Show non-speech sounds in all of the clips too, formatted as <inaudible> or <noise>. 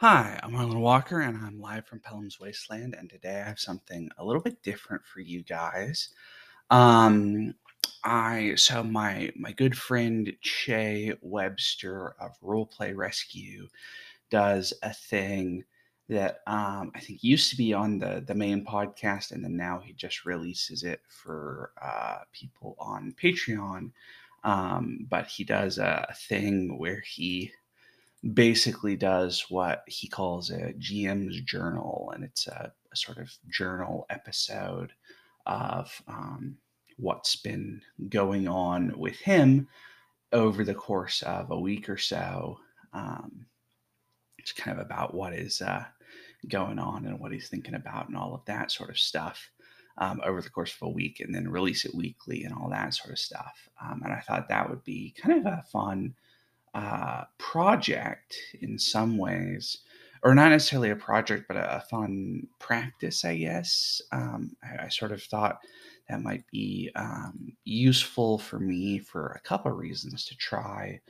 Hi, I'm Arlen Walker, and I'm live from Pellam's Wasteland. And today I have something a little bit different for you guys. Um, I so my my good friend Che Webster of Roleplay Rescue does a thing that um, I think used to be on the the main podcast, and then now he just releases it for uh, people on Patreon. Um, but he does a thing where he basically does what he calls a GM's journal, and it's a, a sort of journal episode of um, what's been going on with him over the course of a week or so. Um, it's kind of about what is uh, going on and what he's thinking about and all of that sort of stuff. Um, over the course of a week, and then release it weekly and all that sort of stuff. Um, and I thought that would be kind of a fun uh, project in some ways, or not necessarily a project, but a, a fun practice, I guess. Um, I, I, sort of thought that might be um, useful for me for a couple of reasons to try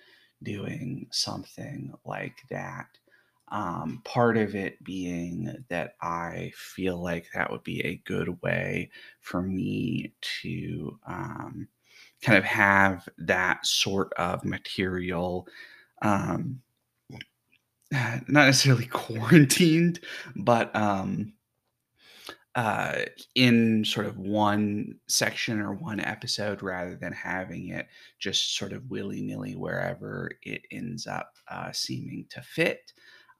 doing something like that. Um, part of it being that I feel like that would be a good way for me to um, kind of have that sort of material um <sighs> not necessarily <laughs> quarantined but um uh in sort of one section or one episode rather than having it just sort of willy-nilly wherever it ends up uh, seeming to fit.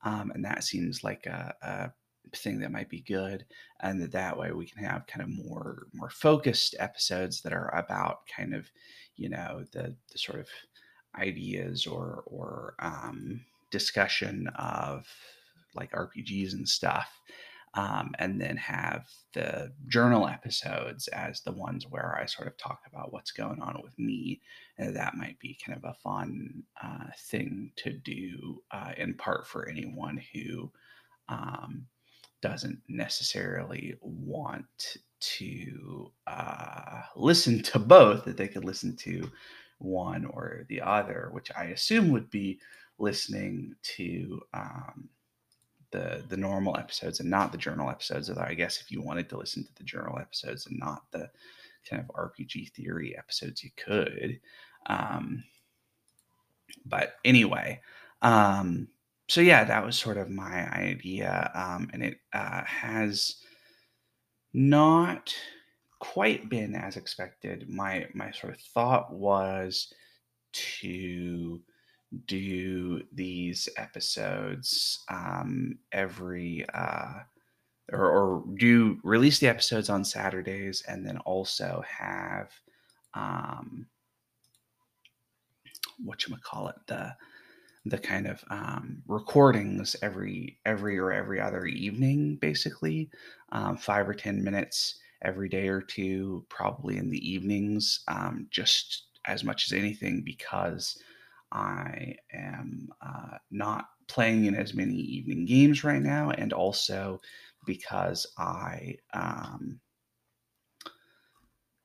Um, and that seems like a, a thing that might be good and that that way we can have kind of more more focused episodes that are about kind of you know the the sort of ideas or or um, discussion of like rpgs and stuff um, and then have the journal episodes as the ones where I sort of talk about what's going on with me. And that might be kind of a fun uh, thing to do, uh, in part for anyone who um, doesn't necessarily want to uh, listen to both, that they could listen to one or the other, which I assume would be listening to um, the the normal episodes and not the journal episodes. Although I guess if you wanted to listen to the journal episodes and not the kind of RPG theory episodes, you could. Um, but anyway, um, so yeah, that was sort of my idea, um, and it uh, has not quite been as expected. My my sort of thought was to do these episodes um, every uh, or, or do release the episodes on Saturdays and then also have um, what you call it the the kind of um, recordings every every or every other evening, basically, um, five or ten minutes every day or two, probably in the evenings, um, just as much as anything because I am uh, not playing in as many evening games right now, and also because I um,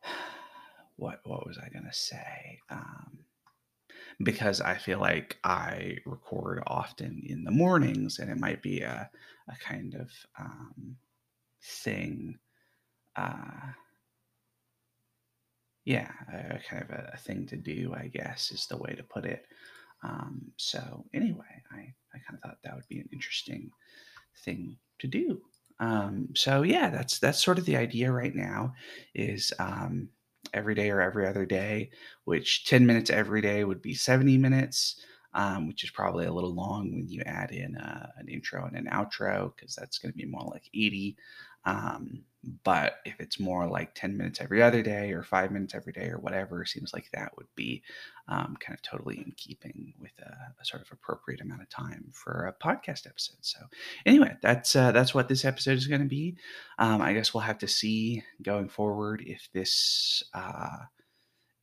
<sighs> what what was I gonna say? Um, because I feel like I record often in the mornings and it might be a, a kind of um, thing. Uh, yeah, a, kind of a, a, thing to do, I guess, is the way to put it. Um, so, anyway, I, I kind of thought that would be an interesting thing to do. Um, so yeah, that's that's sort of the idea right now. Is um, every day or every other day, which 10 minutes every day would be 70 minutes, um, which is probably a little long when you add in uh, an intro and an outro, because that's going to be more like 80. Um, but if it's more like 10 minutes every other day or five minutes every day or whatever, seems like that would be um, kind of totally in keeping with a, a, sort of appropriate amount of time for a podcast episode. So anyway, that's uh, that's what this episode is going to be. Um, I guess we'll have to see going forward if this uh,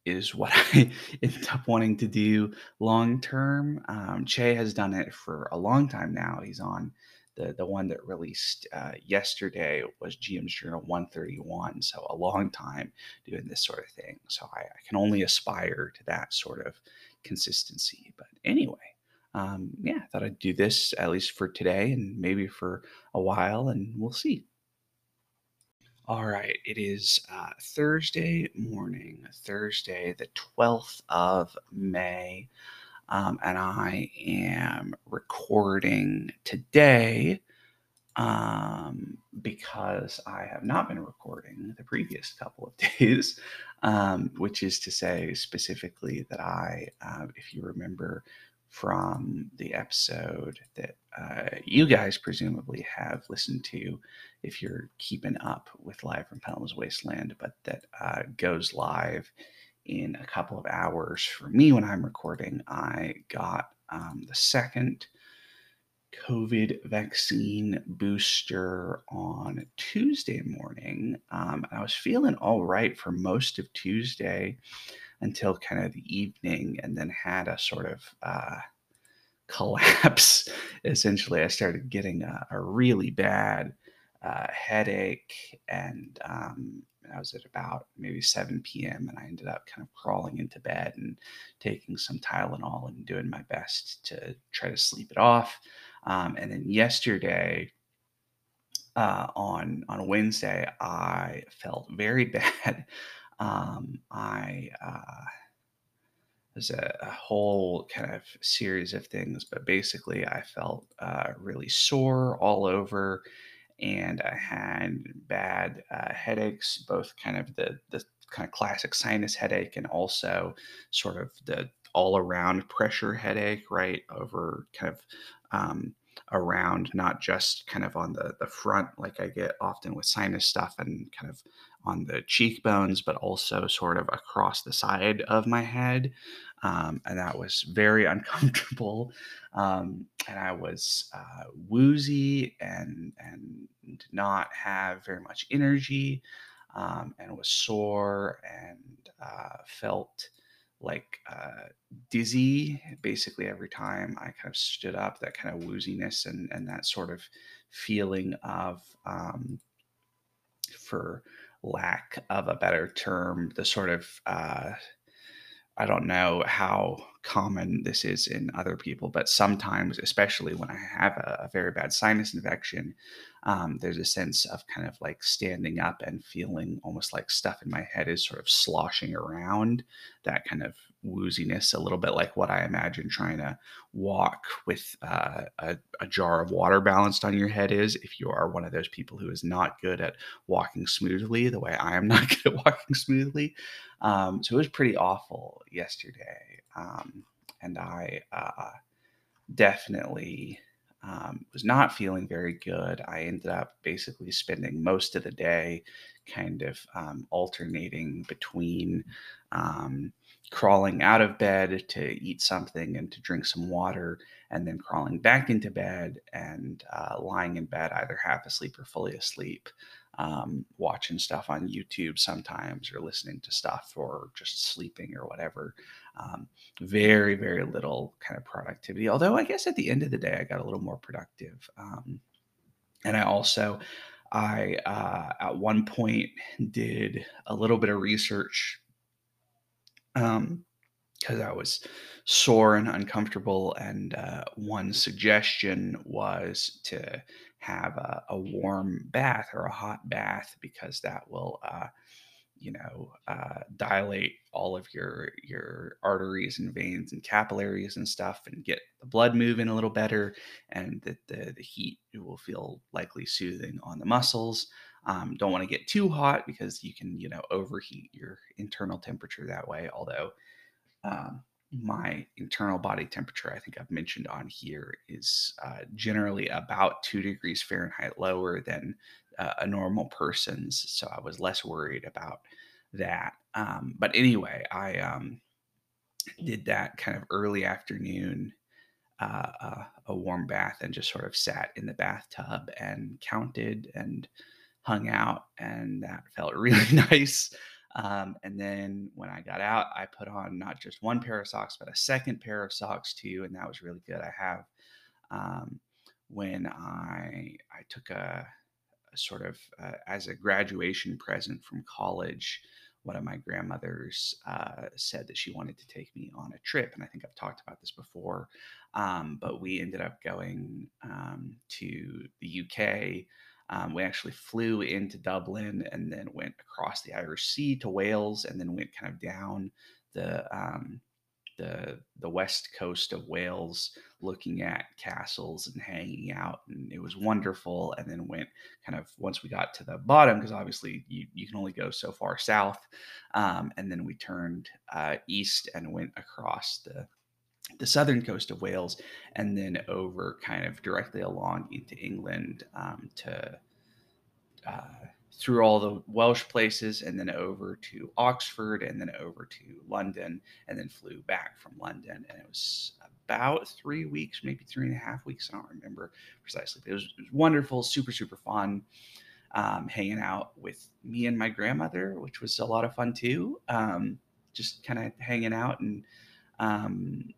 is what <laughs> I end up wanting to do long term. Um, che has done it for a long time now. He's on the the one that released uh, yesterday was GM's Journal 131. So a long time doing this sort of thing. So I, I can only aspire to that sort of consistency. But anyway, um, yeah, I thought I'd do this at least for today and maybe for a while, and we'll see. All right, it is uh, Thursday morning, Thursday, the 12th of May, um, and I am recording today um, because I have not been recording the previous couple of <laughs> days, um, which is to say, specifically, that I, uh, if you remember from the episode that uh, you guys presumably have listened to, if you're keeping up with Live from Pellam's Wasteland, but that uh, goes live in a couple of hours for me when I'm recording. I got um, the second COVID vaccine booster on Tuesday morning. Um, I was feeling all right for most of Tuesday until kind of the evening, and then had a sort of uh, <laughs> collapse. Essentially, I started getting a, a really bad uh, headache, and um, I was at about maybe 7 p.m. and I ended up kind of crawling into bed and taking some Tylenol and doing my best to try to sleep it off. Um, and then yesterday, uh, on on Wednesday, I felt very <laughs> bad. Um, I uh, was a, a, whole kind of series of things, but basically, I felt uh, really sore all over, and I had bad uh, headaches, both kind of the the kind of classic sinus headache and also sort of the all around pressure headache, right over kind of um, around, not just kind of on the, the front, like I get often with sinus stuff and kind of on the cheekbones, but also sort of across the side of my head. Um, and that was very <laughs> uncomfortable. Um, and I was uh, woozy and, and did not have very much energy um, and was sore and uh, felt like uh, dizzy basically every time I kind of stood up, that kind of wooziness and, and that sort of feeling of, um, for lack of a better term, the sort of, uh, I don't know how common this is in other people, but sometimes, especially when I have a, a very bad sinus infection, um, there's a sense of kind of like standing up and feeling almost like stuff in my head is sort of sloshing around. That kind of wooziness, a little bit like what I imagine trying to walk with uh, a, a, jar of water balanced on your head is. If you are one of those people who is not good at walking smoothly, the way I am not <laughs> good at walking smoothly. Um, so it was pretty awful yesterday. Um, and I uh, definitely um, was not feeling very good. I ended up basically spending most of the day kind of um, alternating between um, crawling out of bed to eat something and to drink some water, and then crawling back into bed and uh, lying in bed either half asleep or fully asleep. Um, watching stuff on YouTube sometimes, or listening to stuff, or just sleeping, or whatever. Um, very, very little kind of productivity. Although I guess at the end of the day, I got a little more productive. Um, and I also, I uh, at one point did a little bit of research um, because I was sore and uncomfortable. And uh, one suggestion was to have a, a, warm bath or a hot bath because that will uh, you know uh, dilate all of your your arteries and veins and capillaries and stuff and get the blood moving a little better and that the, the heat will feel likely soothing on the muscles. Um, don't want to get too hot because you can you know overheat your internal temperature that way although um, my internal body temperature i think i've mentioned on here is uh, generally about two degrees fahrenheit lower than uh, a normal person's. So I was less worried about that. Um, but anyway, I um, did that kind of early afternoon, uh, uh, a warm bath, and just sort of sat in the bathtub and counted and hung out, and that felt <laughs> really nice. Um, and then when I got out, I put on not just one pair of socks, but a second pair of socks too, and that was really good. I have um, when I I took a sort of uh, as a graduation present from college one of my grandmothers uh, said that she wanted to take me on a trip, and I think I've talked about this before. Um, but we ended up going um, to the UK. Um, we actually flew into Dublin and then went across the Irish Sea to Wales, and then went kind of down the um, the the west coast of Wales, looking at castles and hanging out, and it was wonderful. And then went kind of once we got to the bottom, because obviously you you can only go so far south, um, and then we turned uh, east and went across the the southern coast of Wales, and then over kind of directly along into England um, to. Uh, through all the Welsh places and then over to Oxford and then over to London and then flew back from London. And it was about three weeks, maybe three and a half weeks. I don't remember precisely. It was, it was wonderful, super, super fun. Um, hanging out with me and my grandmother, which was a lot of fun too. Um, just kind of hanging out and um,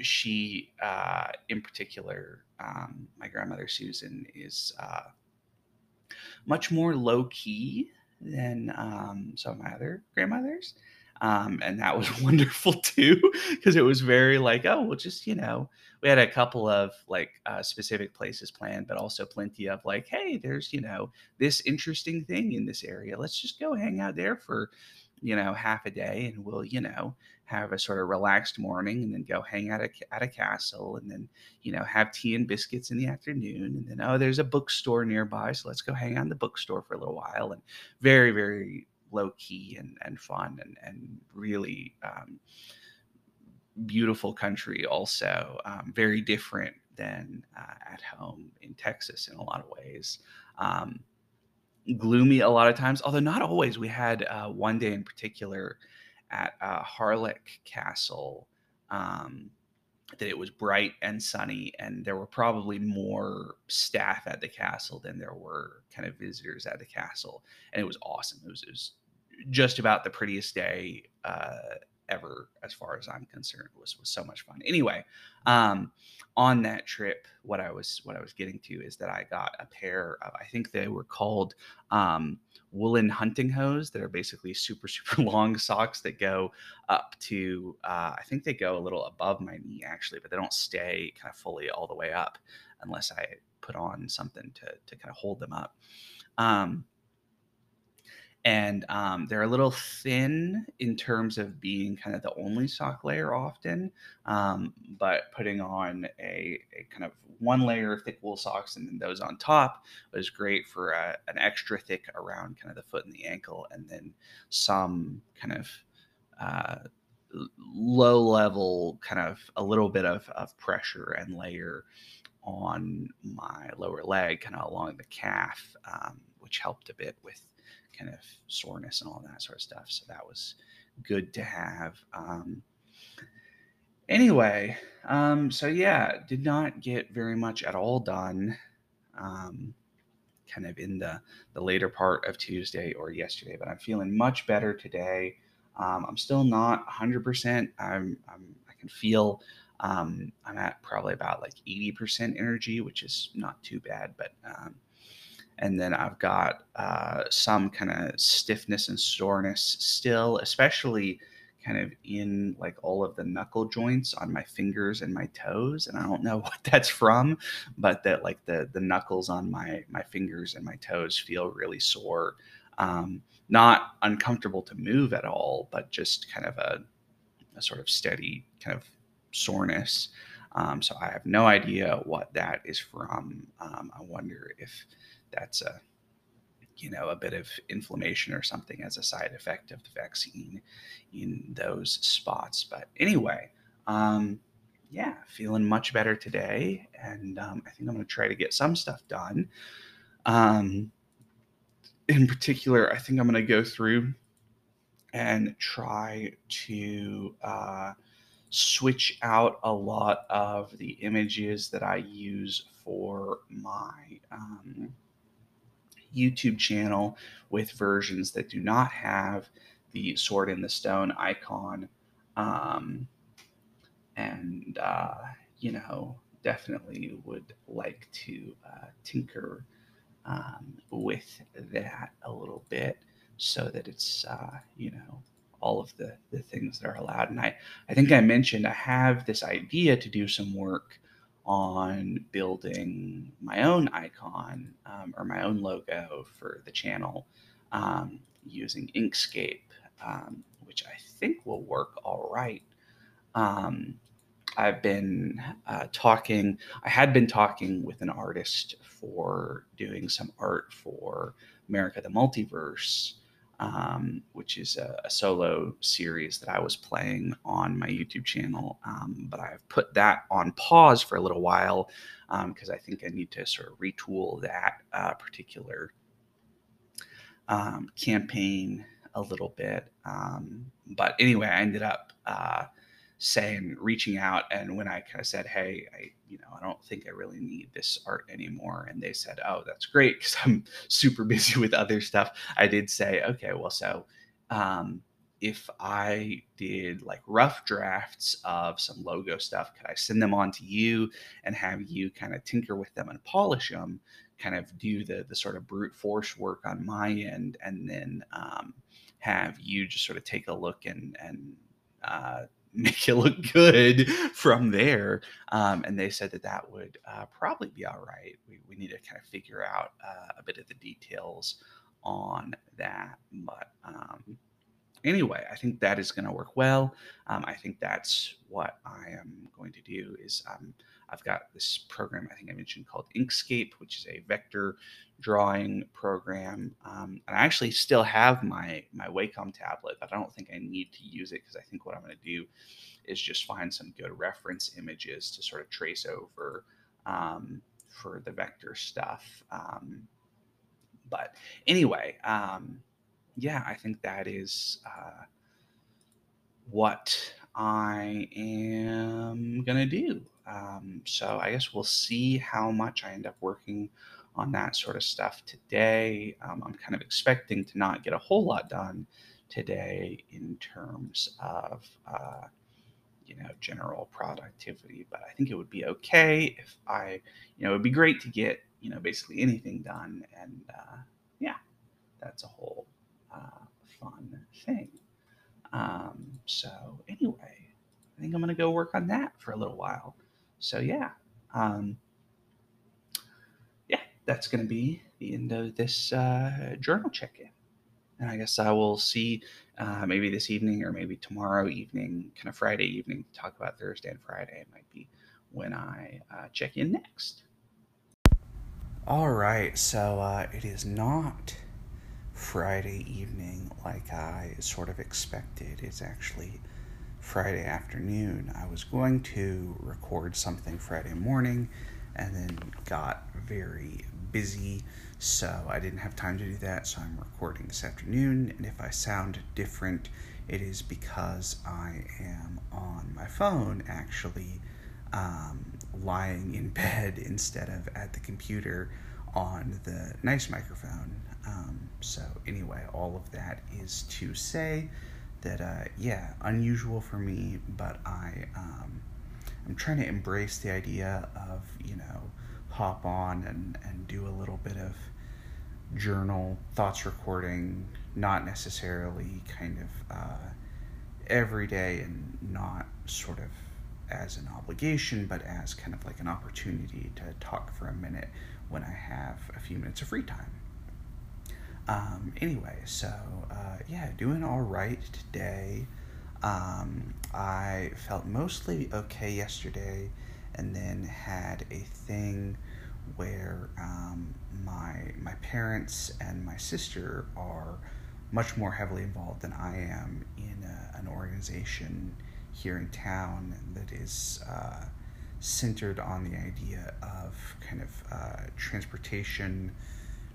she, uh, in particular, um, my grandmother Susan is uh, much more low key than um, some of my other grandmothers. Um, and that was <laughs> wonderful too, because it was very like, oh, well, just, you know, we had a couple of like uh, specific places planned, but also plenty of like, hey, there's, you know, this interesting thing in this area. Let's just go hang out there for, you know, half a day and we'll, you know, have a sort of relaxed morning and then go hang out at, at a castle and then, you know, have tea and biscuits in the afternoon. And then, oh, there's a bookstore nearby. So let's go hang out in the bookstore for a little while. And very, very low key and, and fun and, and really um, beautiful country also. Um, very different than uh, at home in Texas in a lot of ways. Um, gloomy a lot of times, although not always. We had uh, one day in particular at uh, Harlech Castle um, that it was bright and sunny, and there were probably more staff at the castle than there were kind of visitors at the castle, and it was awesome. It was, it was just about the prettiest day uh, ever, as far as I'm concerned. Was was so much fun. Anyway, um, on that trip, what I was what I was getting to is that I got a pair of I think they were called um, woolen hunting hose that are basically super <laughs> super long socks that go up to uh, I think they go a little above my knee actually, but they don't stay kind of fully all the way up unless I put on something to to kind of hold them up. Um, and um, they're a little thin in terms of being kind of the only sock layer often um, but putting on a, a, kind of one layer of thick wool socks and then those on top was great for a, an extra thick around kind of the foot and the ankle and then some kind of uh, low level kind of a little bit of, of pressure and layer on my lower leg kind of along the calf um, which helped a bit with kind of soreness and all that sort of stuff. So that was good to have. Um, anyway, um, so yeah, did not get very much at all done. Um, kind of in the the later part of Tuesday or yesterday, but I'm feeling much better today. Um, I'm still not 100%. I'm, I'm I can feel um, I'm at probably about like 80% energy, which is not too bad, but um, and then I've got uh, some kind of stiffness and soreness still, especially kind of in like all of the knuckle joints on my fingers and my toes and i don't know <laughs> what that's from but that like the the knuckles on my my fingers and my toes feel really sore. Um, not uncomfortable to move at all but just kind of a, a sort of steady kind of soreness. Um, so i have no idea what that is from. Um, i wonder if that's a you know a bit of inflammation or something as a side effect of the vaccine in those spots. But anyway um, yeah feeling much better today. And um, i think i'm going to try to get some stuff done. Um, in particular i think i'm going to go through and try to uh, switch out a lot of the images that i use for my um, YouTube channel with versions that do not have the sword in the stone icon. Um, and, uh, you know, definitely would like to uh, tinker um, with that a little bit. so that it's uh, you know all of the the things that are allowed. And I I think I mentioned I have this idea to do some work on building my own icon um, or my own logo for the channel um, using Inkscape, um, which I think will work all right. Um, I've been uh, talking, I had been talking with an artist for doing some art for America the Multiverse um, which is a, a, solo series that I was playing on my YouTube channel. Um, but I've put that on pause for a little while because um, I think I need to sort of retool that uh, particular um, campaign a little bit. Um, but anyway, I ended up. Uh, saying reaching out and when i kind of said hey i you know i don't think i really need this art anymore and they said oh that's great because i'm <laughs> super busy with other stuff i did say okay well so um, if i did like rough drafts of some logo stuff could i send them on to you and have you kind of tinker with them and polish them kind of do the the sort of brute force work on my end and then um, have you just sort of take a look and and uh, make it look good from there. Um, and they said that that would uh, probably be all right. We, we need to kind of figure out uh, a bit of the details on that. But um, anyway, I think that is going to work well. Um, I think that's what I am going to do is um, I've got this program I think I mentioned called Inkscape, which is a vector drawing program. Um, and I actually still have my my Wacom tablet, but I don't think I need to use it because I think what I'm going to do is just find some good reference images to sort of trace over um, for the vector stuff. Um, but anyway, um, yeah, I think that is uh, what I am going to do. Um, so I guess we'll see how much I end up working on that sort of stuff today. Um, I'm kind of expecting to not get a whole lot done today in terms of, uh, you know, general productivity, but I think it would be okay if I, you know, it would be great to get, you know, basically anything done. And uh, yeah, that's a whole uh, fun thing. Um, so anyway, I think I'm going to go work on that for a little while. So yeah, um, yeah, that's going to be the end of this uh, journal check-in. And I guess I will see uh, maybe this evening or maybe tomorrow evening, kind of Friday evening, talk about Thursday and Friday. It might be when I uh, check in next. All right, so uh, it is not Friday evening like I sort of expected. It's actually Friday afternoon. I was going to record something Friday morning and then got very busy, so I didn't have time to do that. So I'm recording this afternoon, and if I sound different, it is because I am on my phone actually um, lying in <laughs> bed instead of at the computer on the nice microphone. Um, so, anyway, all of that is to say that uh, yeah, unusual for me, but I um, I'm trying to embrace the idea of you know hop on and and do a little bit of journal thoughts recording, not necessarily kind of uh, every day and not sort of as an obligation, but as kind of like an opportunity to talk for a minute when I have a few minutes of free time. Um, anyway, so uh, yeah, doing all right today. Um, I felt mostly okay yesterday, and then had a thing where um, my my parents and my sister are much more heavily involved than I am in a, an organization here in town that is uh, centered on the idea of kind of uh, transportation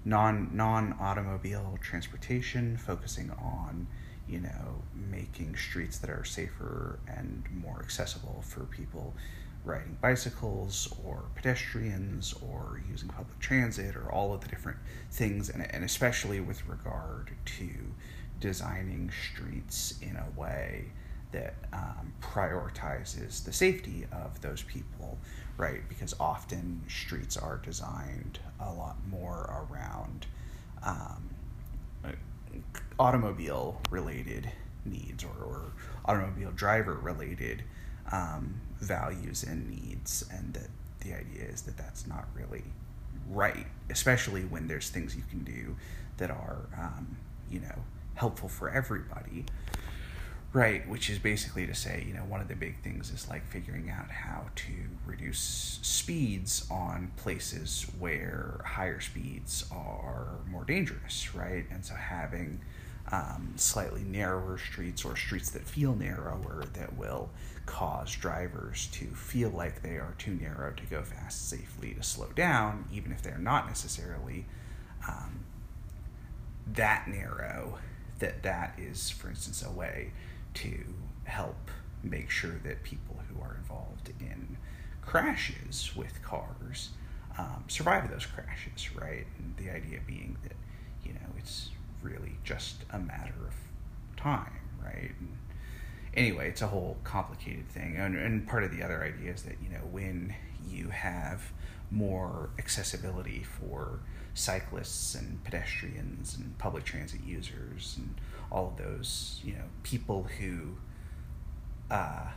non non automobile transportation, focusing on you know making streets that are safer and more accessible for people riding bicycles or pedestrians or using public transit or all of the different things and, and especially with regard to designing streets in a way that um, prioritizes the safety of those people, right? Because often streets are designed a lot more around um, automobile related needs or, or automobile driver related um, values and needs, and that the idea is that that's not really right, especially when there's things you can do that are, um, you know, helpful for everybody. Right, which is basically to say, you know, one of the big things is like figuring out how to reduce speeds on places where higher speeds are more dangerous, right? And so having um, slightly narrower streets or streets that feel narrower that will cause drivers to feel like they are too narrow to go fast safely to slow down, even if they're not necessarily um, that narrow. That that is, for instance, a way to help make sure that people who are involved in crashes with cars um, survive those crashes, right? And the idea being that you know it's really just a matter of time, right? And anyway, it's a whole complicated thing. And, and part of the other idea is that, you know, when you have more accessibility for cyclists and pedestrians and public transit users and all of those, you know, people who uh,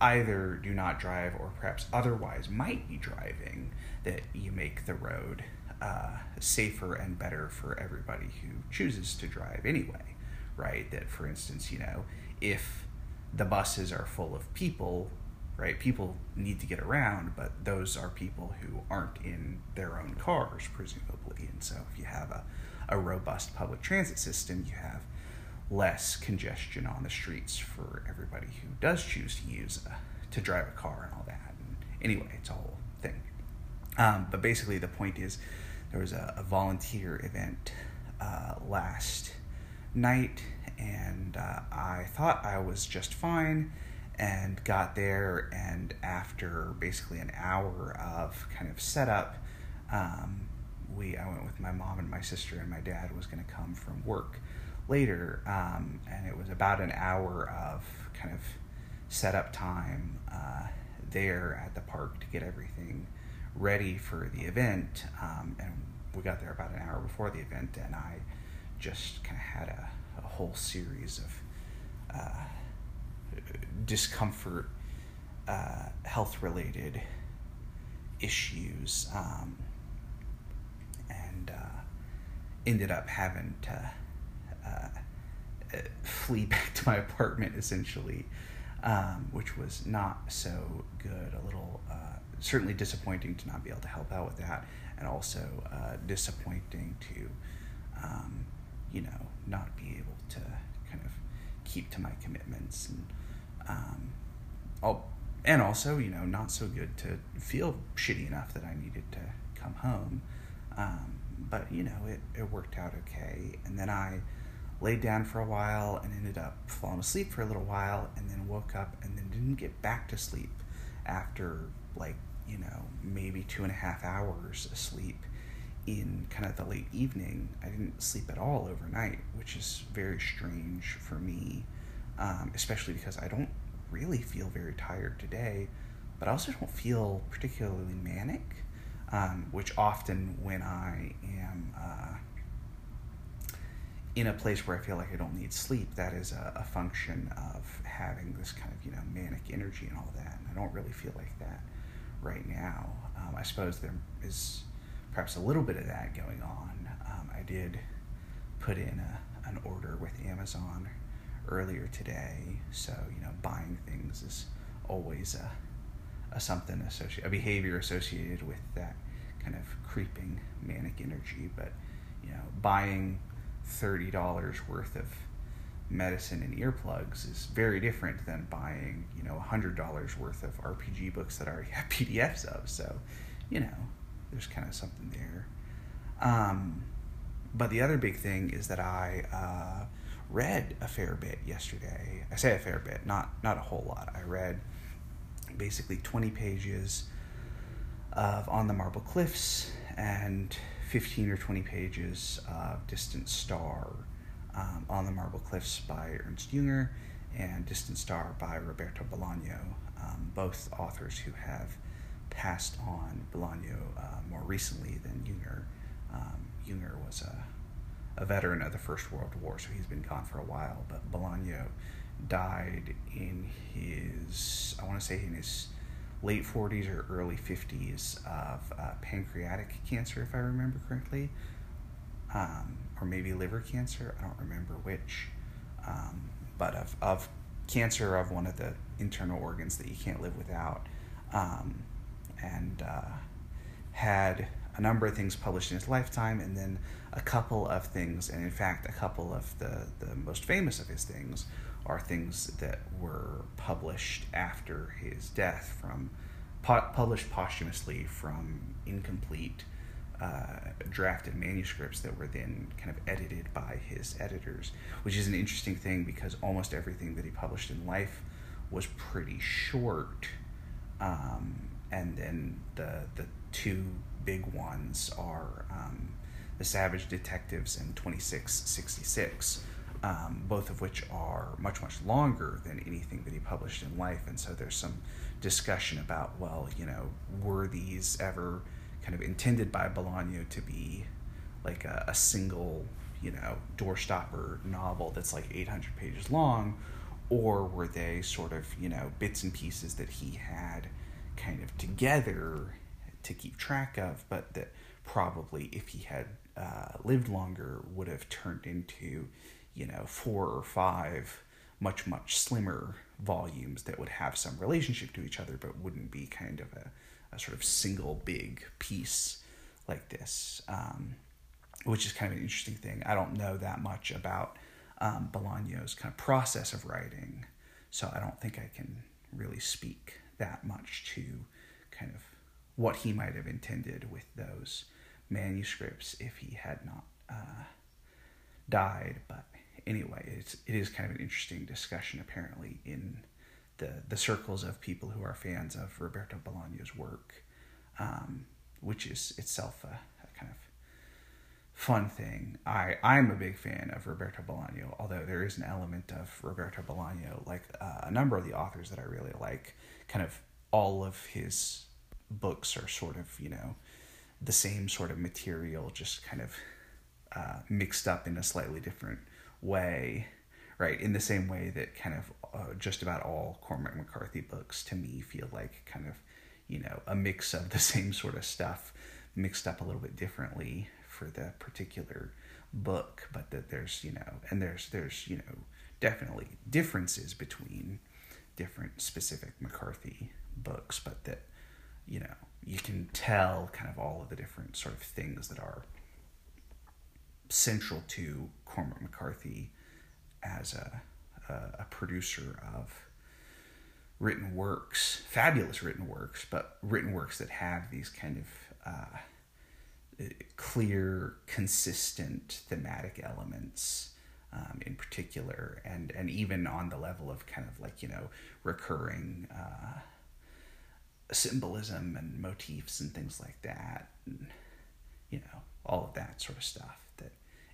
either do not drive or perhaps otherwise might be driving, that you make the road uh, safer and better for everybody who chooses to drive anyway, right? That, for instance, you know, if the buses are full of people, right, people need to get around, but those are people who aren't in their own cars, presumably. And so if you have a, a robust public transit system, you have less congestion on the streets for everybody who does choose to use a, to drive a car and all that. And anyway, it's a whole thing. Um, but basically, the point is there was a, a volunteer event uh, last night, and uh, I thought I was just fine and got there and after basically an hour of kind of setup um, we I went with my mom and my sister and my dad was going to come from work later um, and it was about an hour of kind of setup time uh, there at the park to get everything ready for the event um, and we got there about an hour before the event, and I just kind of had a, a, whole series of uh, discomfort, uh, health related issues, um, and uh, ended up having to flee back to my apartment essentially. Um, which was not so good. A little, uh, certainly disappointing to not be able to help out with that and also uh, disappointing to, um, you know, not be able to kind of keep to my commitments and, um, all, and also, you know, not so good to feel shitty enough that I needed to come home. Um, but you know, it, it worked out okay. And then I laid down for a while and ended up falling asleep for a little while and then woke up and then didn't get back to sleep after like you know, maybe two and a half hours asleep in kind of the late evening. I didn't sleep at all overnight, which is very strange for me, um, especially because I don't really feel very tired today, but I also don't feel particularly manic, um, which often when I am uh, in a place where I feel like I don't need sleep, that is a, a function of having this kind of, you know, manic energy and all that. And I don't really feel like that right now. Um, I suppose there is perhaps a little bit of that going on. Um, I did put in a, an order with Amazon earlier today, so you know buying things is always a, a something associated, a behavior associated with that kind of creeping manic energy. But you know, buying thirty dollars worth of medicine and earplugs is very different than buying, you know, $100 worth of RPG books that I already <laughs> have PDFs of. So, you know, there's kind of something there. Um, but the other big thing is that I uh, read a fair bit yesterday. I say a fair bit, not not a whole lot. I read basically 20 pages of On the Marble Cliffs and 15 or 20 pages of Distant Star um, On the Marble Cliffs by Ernst Junger and Distant Star by Roberto Bolaño, um, both authors who have passed on Bolaño uh, more recently than Junger. Um, Junger was a, a veteran of the First World War, so he's been gone for a while. But Bolaño died in his, I want to say in his late 40s or early 50s of uh, pancreatic cancer, if I remember correctly, um, or maybe liver cancer. I don't remember which, um, but of, of cancer of one of the internal organs that you can't live without. Um, and uh, had a number of things published in his lifetime, and then a couple of things, and in fact, a couple of the, the most famous of his things are things that were published after his death from po- published posthumously from incomplete uh, drafted manuscripts that were then kind of edited by his editors, which is an interesting thing because almost everything that he published in life was pretty short. Um, and then the the two big ones are um, the Savage Detectives and Twenty Six Sixty Six, um, both of which are much much longer than anything that he published in life. And so there's some discussion about well, you know, were these ever kind of intended by Bolaño to be like a, a single, you know, doorstopper novel that's like 800 pages long, or were they sort of, you know, bits and pieces that he had kind of together to keep track of, but that probably if he had uh, lived longer would have turned into, you know, four or five much, much slimmer volumes that would have some relationship to each other, but wouldn't be kind of a a sort of single big piece like this, um, which is kind of an interesting thing. I don't know that much about um, Bolaño's kind of process of writing, so I don't think I can really speak that much to kind of what he might have intended with those manuscripts if he had not uh, died. But anyway, it's it is kind of an interesting discussion apparently in the the circles of people who are fans of Roberto Bolaño's work, um, which is itself a, a, kind of fun thing. I I'm a big fan of Roberto Bolaño, although there is an element of Roberto Bolaño, like uh, a number of the authors that I really like. Kind of all of his books are sort of you know the same sort of material, just kind of uh, mixed up in a slightly different way right? In the same way that kind of uh, just about all Cormac McCarthy books to me feel like kind of, you know, a mix of the <laughs> same sort of stuff mixed up a little bit differently for the particular book, but that there's, you know, and there's, there's, you know, definitely differences between different specific McCarthy books, but that, you know, you can tell kind of all of the different sort of things that are central to Cormac McCarthy as a, a, a producer of written works, fabulous written works, but written works that have these kind of uh, clear, consistent thematic elements. Um, in particular, and and even on the level of kind of like you know recurring uh, symbolism and motifs and things like that, and you know all of that sort of stuff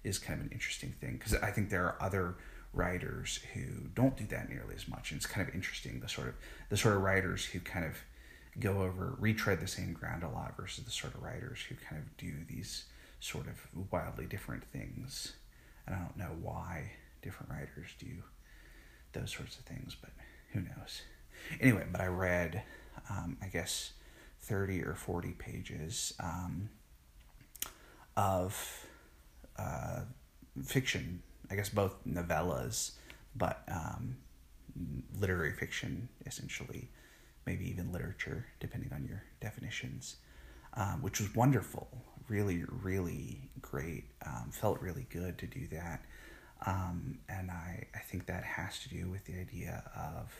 is kind of an interesting thing because I think there are other writers who don't do that nearly as much. And it's kind of interesting the sort of the sort of writers who kind of go over retread the same ground a lot versus the sort of writers who kind of do these sort of wildly different things. And I don't know why different writers do those sorts of things, but who knows. Anyway, but I read, um, I guess, 30 or 40 pages um, of uh, fiction I guess both novellas, but um, literary fiction essentially, maybe even literature, depending on your definitions, um, which was wonderful. Really, really great. Um, felt really good to do that. Um, and I, I think that has to do with the idea of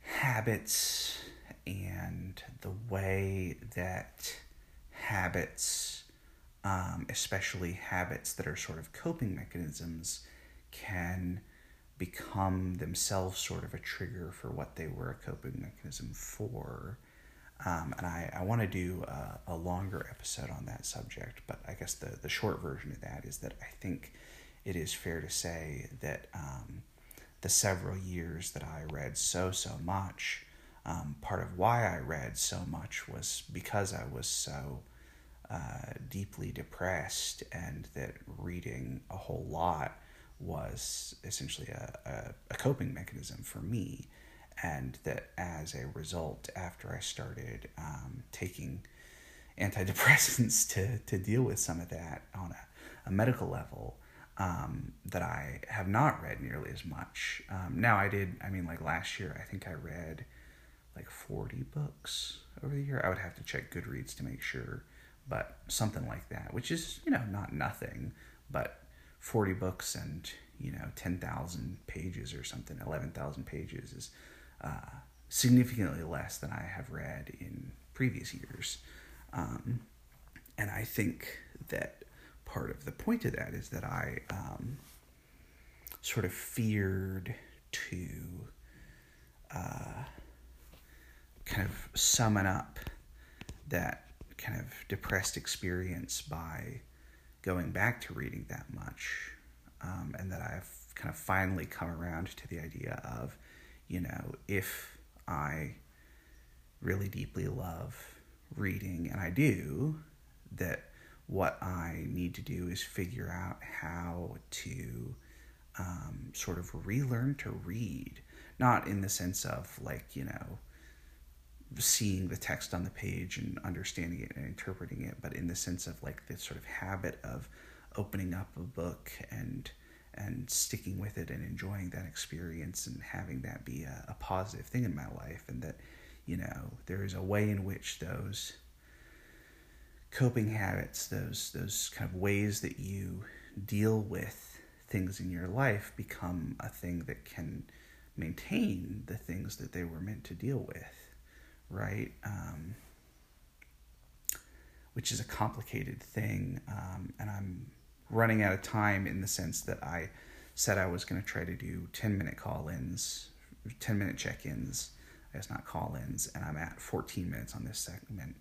habits and the way that habits um, especially habits that are sort of coping mechanisms, can become themselves sort of a trigger for what they were a coping mechanism for. Um, and I, I want to do a, a, longer episode on that subject, but I guess the, the short version of that is that I think it is fair to say that um, the several years that I read so, so much, um, part of why I read so much was because I was so uh, deeply depressed and that reading a whole lot was essentially a, a, a, coping mechanism for me. And that as a result, after I started um, taking antidepressants <laughs> to, to deal with some of that on a, a medical level, um, that I have not read nearly as much. Um, now, I did, I mean, like last year, I think I read like 40 books over the year. I would have to check Goodreads to make sure but something like that, which is, you know, not nothing, but 40 books and, you know, 10,000 pages or something, 11,000 pages is uh, significantly less than I have read in previous years. Um, and I think that part of the point of that is that I um, sort of feared to uh, kind of summon up that kind of depressed experience by going back to reading that much. Um, and that I've kind of finally come around to the idea of, you know, if I really deeply love reading, and I do, that what I need to do is figure out how to um, sort of relearn to read. Not in the sense of like, you know, seeing the text on the page and understanding it and interpreting it, but in the sense of like this sort of habit of opening up a book and and sticking with it and enjoying that experience and having that be a, a positive thing in my life and that you know there is a way in which those coping habits those those kind of ways that you deal with things in your life become a thing that can maintain the things that they were meant to deal with right? Um, which is a complicated thing. Um, and I'm running out of time in the sense that I said I was going to try to do 10 minute call ins, 10 minute check ins. I guess not call ins, and I'm at 14 minutes on this segment.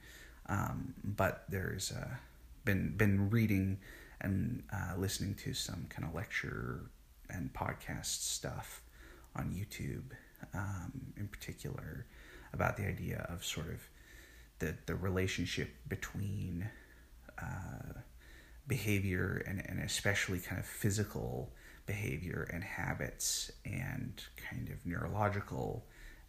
Um, but there's uh, been been reading and uh, listening to some kind of lecture and podcast stuff on YouTube, um, in particular, about the idea of sort of the the relationship between uh, behavior and, and especially kind of physical behavior and habits and kind of neurological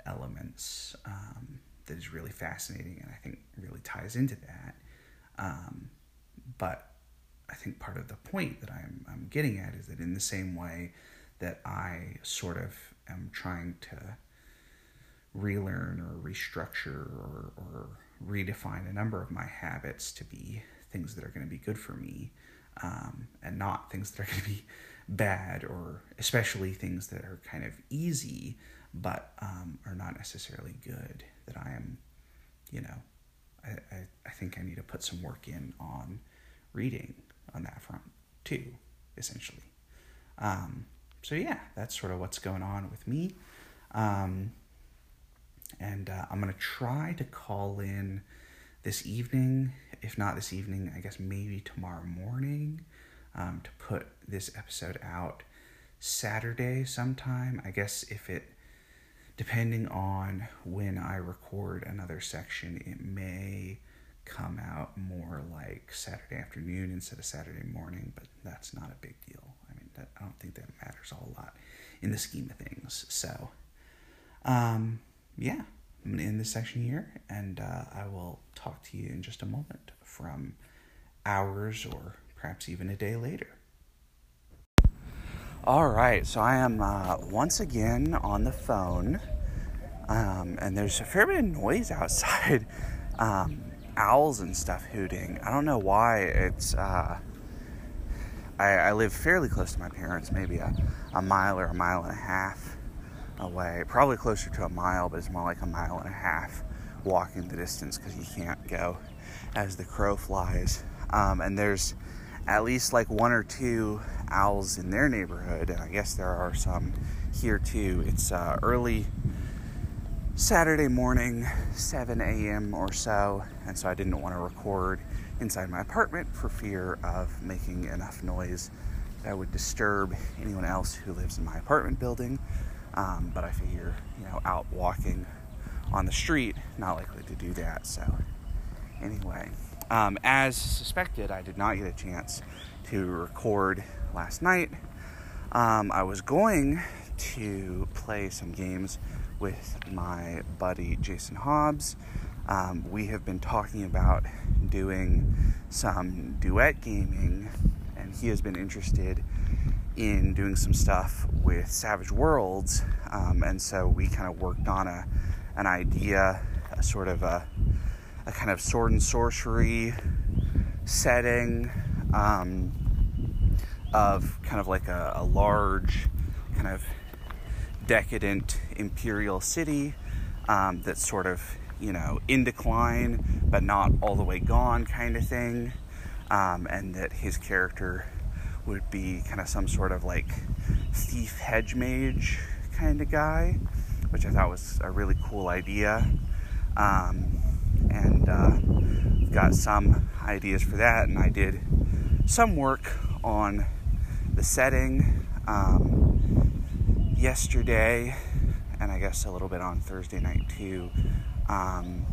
elements um, that is really fascinating and I think really ties into that. Um, but I think part of the point that I'm, I'm getting at is that in the same way that I sort of am trying to relearn or restructure or, or redefine a number of my habits to be things that are going to be good for me um, and not things that are going to be bad or especially things that are kind of easy but um, are not necessarily good that i am you know I, I, I think i need to put some work in on reading on that front too essentially. Um, so yeah that's sort of what's going on with me. Um, and uh, I'm going to try to call in this evening. If not this evening, I guess maybe tomorrow morning um, to put this episode out Saturday sometime. I guess if it, depending on when I record another section, it may come out more like Saturday afternoon instead of Saturday morning, but that's not a big deal. I mean, that, I don't think that matters a whole lot in the scheme of things. So, um, yeah, I'm going to end this section here, and uh, I will talk to you in just a moment from hours or perhaps even a day later. All right, so I am uh, once again on the phone, um, and there's a fair bit of noise <laughs> outside. Um, owls and stuff hooting. I don't know why. It's uh, I, I, live fairly close to my parents, maybe a, a mile or a mile and a half away, probably closer to a mile, but it's more like a mile and a half walking the distance because you can't go as the crow flies. Um, and there's at least like one or two owls in their neighborhood, and I guess there are some here too. It's uh, early Saturday morning, 7 a.m. or so, and so I didn't want to record inside my apartment for fear of making enough noise that would disturb anyone else who lives in my apartment building. Um, but I figure, you know, out walking on the street, not likely to do that. So, anyway, Um, as suspected, I did not get a chance to record last night. Um, I was going to play some games with my buddy Jason Hobbs. Um, we have been talking about doing some duet gaming, and he has been interested in doing some stuff with Savage Worlds. Um, and so we kind of worked on a an idea, a sort of a, a kind of sword and sorcery setting um, of kind of like a, a large kind of decadent imperial city um, that's sort of you know in decline but not all the way gone kind of thing um, and that his character would be kind of some sort of like thief hedge mage kind of guy which i thought was a really cool idea um, and uh, got some ideas for that and i did some work on the setting um, yesterday, and I guess a little bit on Thursday night too. Um,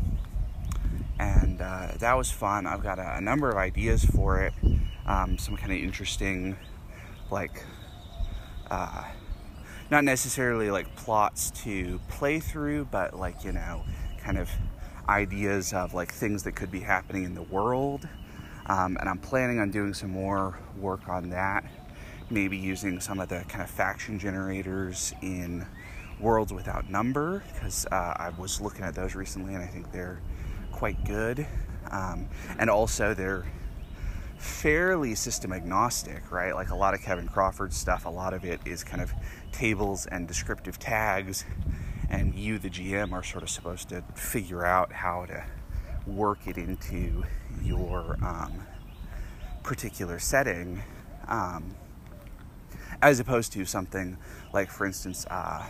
and uh, that was fun. I've got a, a number of ideas for it. Um, some kind of interesting, like, uh, not necessarily like plots to play through, but like, you know, kind of ideas of like things that could be happening in the world. Um, and I'm planning on doing some more work on that maybe using some of the kind of faction generators in Worlds Without Number because uh, I was looking at those recently and I think they're quite good. Um, and also, they're fairly system agnostic, right? Like a lot of Kevin Crawford stuff, a lot of it is kind of tables and descriptive tags, and you, the GM, are sort of supposed to figure out how to work it into your um, particular setting. Um, as opposed to something like, for instance, uh,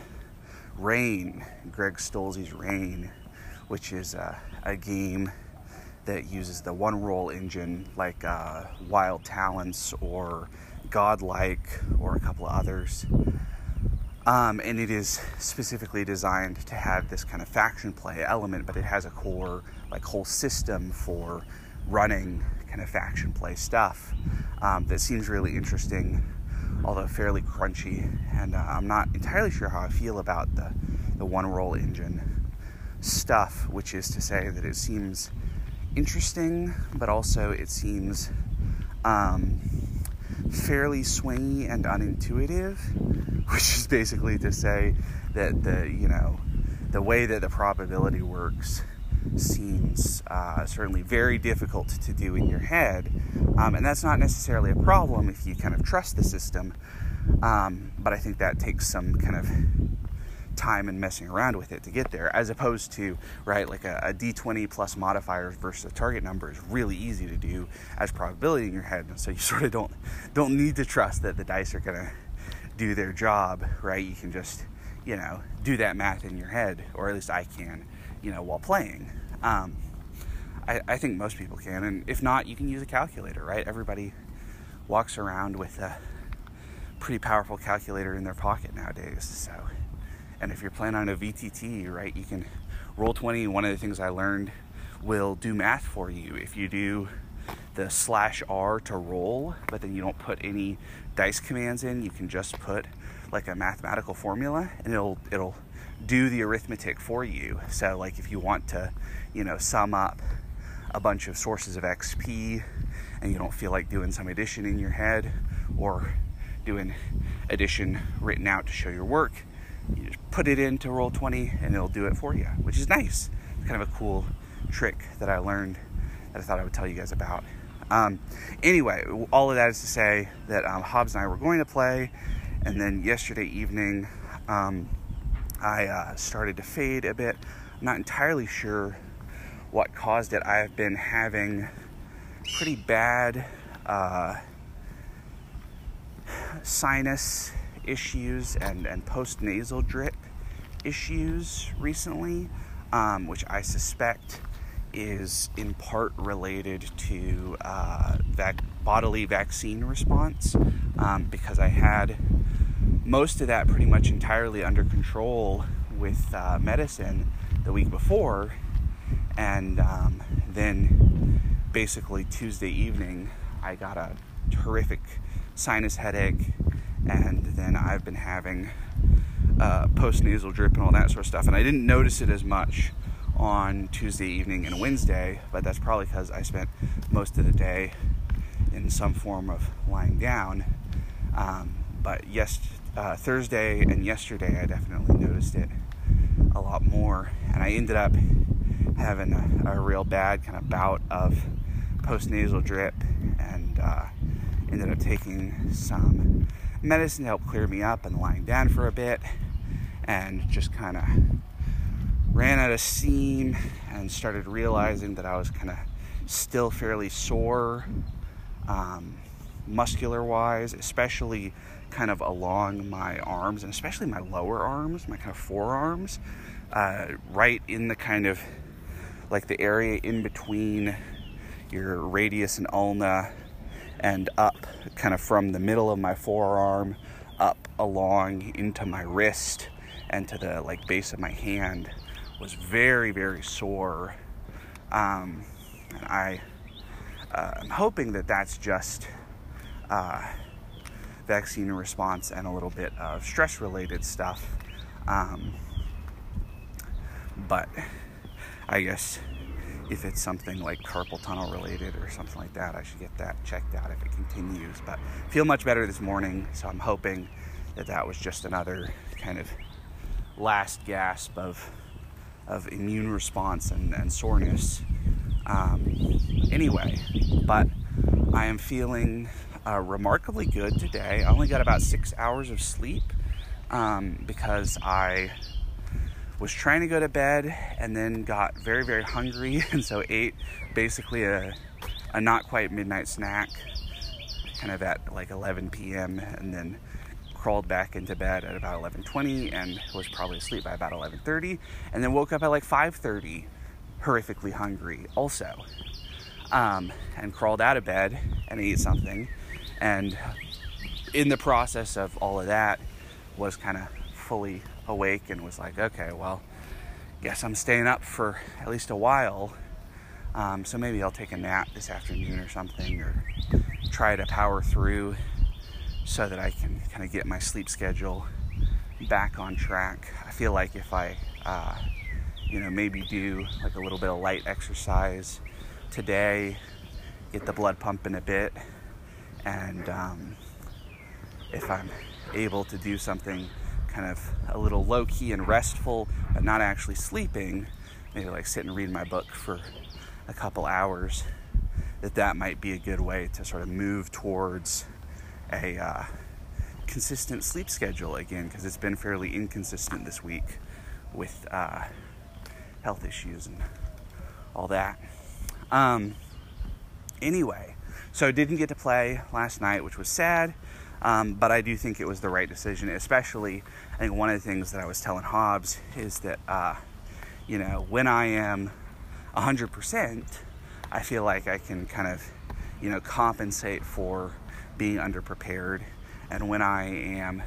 Reign, Greg Stolze's Reign, which is uh, a game that uses the one roll engine like uh, Wild Talents or Godlike or a couple of others. Um, and it is specifically designed to have this kind of faction play element, but it has a core, like, whole system for running kind of faction play stuff um, that seems really interesting although fairly crunchy. And uh, I'm not entirely sure how I feel about the, the one roll engine stuff, which is to say that it seems interesting, but also it seems um, fairly swingy and unintuitive, <laughs> which is basically to say that the, you know, the way that the probability works seems uh, certainly very difficult to do in your head. Um, and that's not necessarily a problem if you kind of trust the system. Um, but I think that takes some kind of time and messing around with it to get there, as opposed to, right, like a a d20 plus modifiers versus a target number is really easy to do as probability in your head. And so you <laughs> sort of don't, don't need to trust that the dice are going to do their job, right? You can just, you know, do that math in your head, or at least I can you know, while playing. Um, I, I, think most people can, and if not, you can use a calculator, right? Everybody walks around with a pretty powerful calculator in their pocket nowadays. So, and if you're playing on a VTT, right, you can Roll20. One of the things I learned will do math for you. If you do the slash R to roll, but then you don't put any dice commands in, you can just put like a mathematical formula, and it'll it'll do the arithmetic for you. So, like if you want to, you know, sum up a bunch of sources of XP and you don't feel like doing some addition in your head or doing addition written out to show your work, you just put it into Roll20 and it'll do it for you, which is nice. It's kind of a cool trick that I learned that I thought I would tell you guys about. Um, anyway, all of that is to say that um, Hobbs and I were going to play, and then yesterday evening, um, I uh, started to fade a bit. I'm not entirely sure what caused it. I've been having pretty bad uh, sinus issues and, and post nasal drip issues recently, um, which I suspect is in part related to uh, vac- bodily vaccine response um, because I had most of that pretty much entirely under control with uh, medicine the week before, and um, then basically Tuesday evening, I got a horrific sinus headache, and then I've been having uh, post nasal drip and all that sort of stuff. And I didn't notice it as much on Tuesday evening and Wednesday, but that's probably because I spent most of the day in some form of lying down. Um, but yes, uh, Thursday and yesterday, I definitely noticed it a lot more, and I ended up having a, a real bad kind of bout of post nasal drip, and uh, ended up taking some medicine to help clear me up and lying down for a bit, and just kind of ran out of steam and started realizing that I was kind of still fairly sore, um, muscular wise, especially kind of along my arms and especially my lower arms, my kind of forearms, uh, right in the kind of like the area in between your radius and ulna and up kind of from the middle of my forearm up along into my wrist and to the like base of my hand was very very sore. Um, and I uh, I'm hoping that that's just uh, vaccine response and a little bit of stress related stuff. Um, but I guess if it's something like carpal tunnel related or something like that, I should get that checked out if it continues. But feel much better this morning, so I'm hoping that that was just another kind of last gasp of of immune response and, and soreness. Um, anyway, but I am feeling uh, remarkably good today. I only got about six hours of sleep um, because I was trying to go to bed and then got very, very hungry, <laughs> and so ate basically a, a not quite midnight snack, kind of at like 11 p.m., and then crawled back into bed at about 11:20 and was probably asleep by about 11:30, and then woke up at like 5:30, horrifically hungry also, um, and crawled out of bed and ate something, and in the process of all of that, was kind of fully awake and was like, okay, well, guess I'm staying up for at least a while. Um, so maybe I'll take a nap this afternoon or something, or try to power through so that I can kind of get my sleep schedule back on track. I feel like if I, uh, you know, maybe do like a little bit of light exercise today, get the blood pumping a bit, and um, if I'm able to do something kind of a little low key and restful, but not actually sleeping, maybe like sit and read my book for a couple hours, that that might be a good way to sort of move towards a uh, consistent sleep schedule again, because it's been fairly inconsistent this week with uh, health issues and all that. Um, anyway, so didn't get to play last night, which was sad. Um, but I do think it was the right decision, especially I think one of the things that I was telling Hobbs is that, uh, you know, when I am 100%, I feel like I can kind of, you know, compensate for being underprepared. And when I am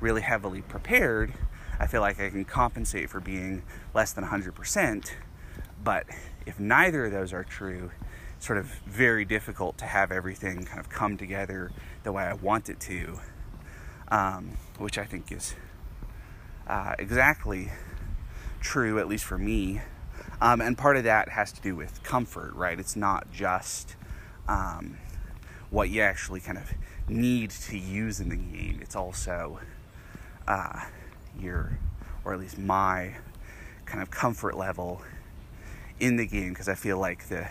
really heavily prepared, I feel like I can compensate for being less than 100%. But if neither of those are true, sort of very difficult to have everything kind of come together the way I want it to, um, which I think is uh, exactly true, at least for me. Um, and part of that has to do with comfort, right? It's not just um, what you actually kind of need to use in the game, it's also uh, your, or at least my, kind of comfort level in the game because I feel like the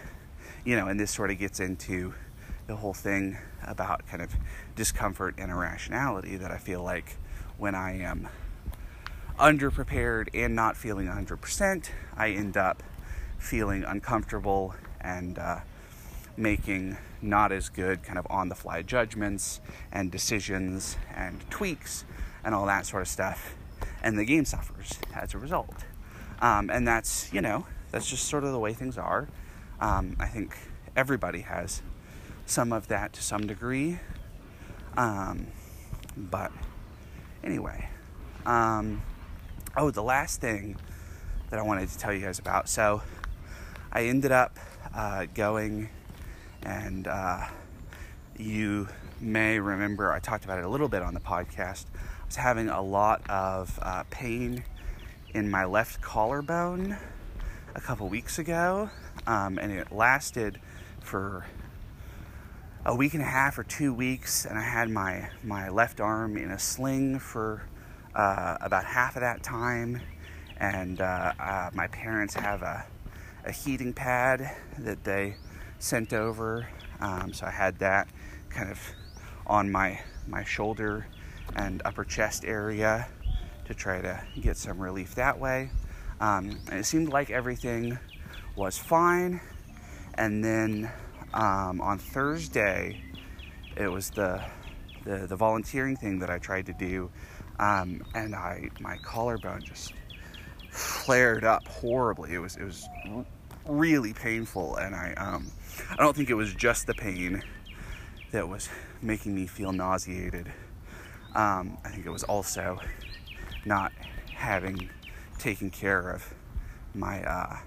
you know, and this sort of gets into the whole thing about kind of discomfort and irrationality that I feel like when I am underprepared and not feeling 100%, I end up feeling uncomfortable and uh, making not as good kind of on the fly judgments and decisions and tweaks and all that sort of stuff. And the game suffers as a result. Um, and that's, you know, that's just sort of the way things are. Um, I think everybody has some of that to some degree. Um, but anyway, um, oh, the last thing that I wanted to tell you guys about. So I ended up uh, going And uh, you may remember I talked about it a little bit on the podcast. I was having a lot of uh, pain in my left collarbone a couple weeks ago, um, and it lasted for a week and a half or two weeks, and I had my my left arm in a sling for uh, about half of that time, and uh, uh, my parents have a a heating pad that they sent over, um, so I had that kind of on my my shoulder and upper chest area to try to get some relief that way. Um, it seemed like everything was fine. And then um, on Thursday, it was the, the, the volunteering thing that I tried to do, um, and I my collarbone just flared up horribly. It was it was really painful, and I um, I don't think it was just the pain that was making me feel nauseated. Um, I think it was also not having taken care of my uh,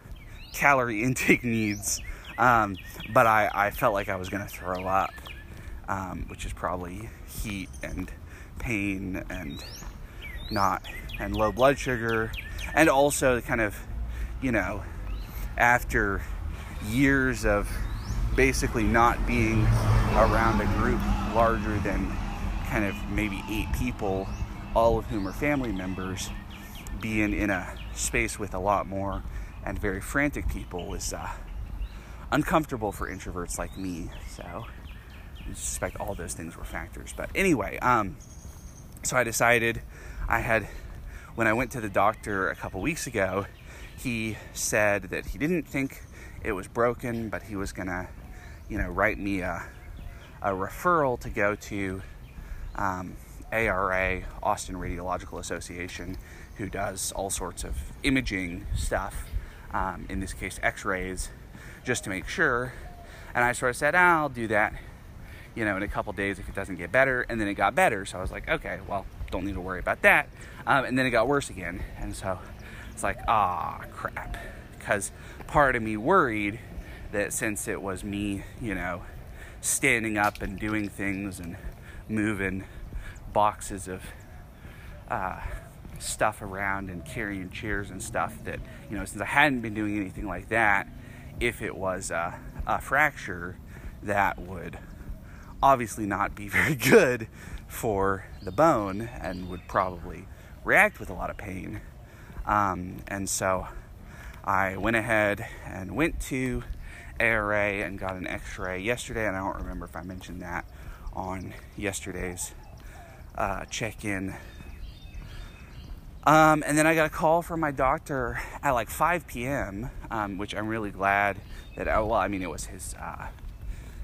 calorie <laughs> intake needs. Um, but I, I felt like I was going to throw up, um, which is probably heat and pain and not and low blood sugar, and also kind of, you know, after years of basically not being around a group larger than kind of maybe eight people, all of whom are family members, being in a space with a lot more and very frantic people is uh, uncomfortable for introverts like me. So I suspect all those things were factors. But anyway, um, so I decided I had, when I went to the doctor a couple weeks ago, he said that he didn't think it was broken, but he was gonna, you know, write me a, a referral to go to um, ARA, Austin Radiological Association, who does all sorts of imaging stuff, um, in this case, x rays, just to make sure. And I sort of said, I'll do that, you know, in a couple days if it doesn't get better. And then it got better. So I was like, okay, well, don't need to worry about that. Um, and then it got worse again. And so it's like, ah, crap. Because part of me worried that since it was me, you know, standing up and doing things and moving boxes of uh, stuff around and carrying chairs and stuff that you know since I hadn't been doing anything like that if it was a, a fracture that would obviously not be <laughs> very good for the bone and would probably react with a lot of pain um, and so I went ahead and went to ARA and got an x-ray yesterday and I don't remember if I mentioned that on yesterday's uh, check in. Um, and then I got a call from my doctor at like 5 p.m., um, which I'm really glad that, I, well, I mean, it was his uh,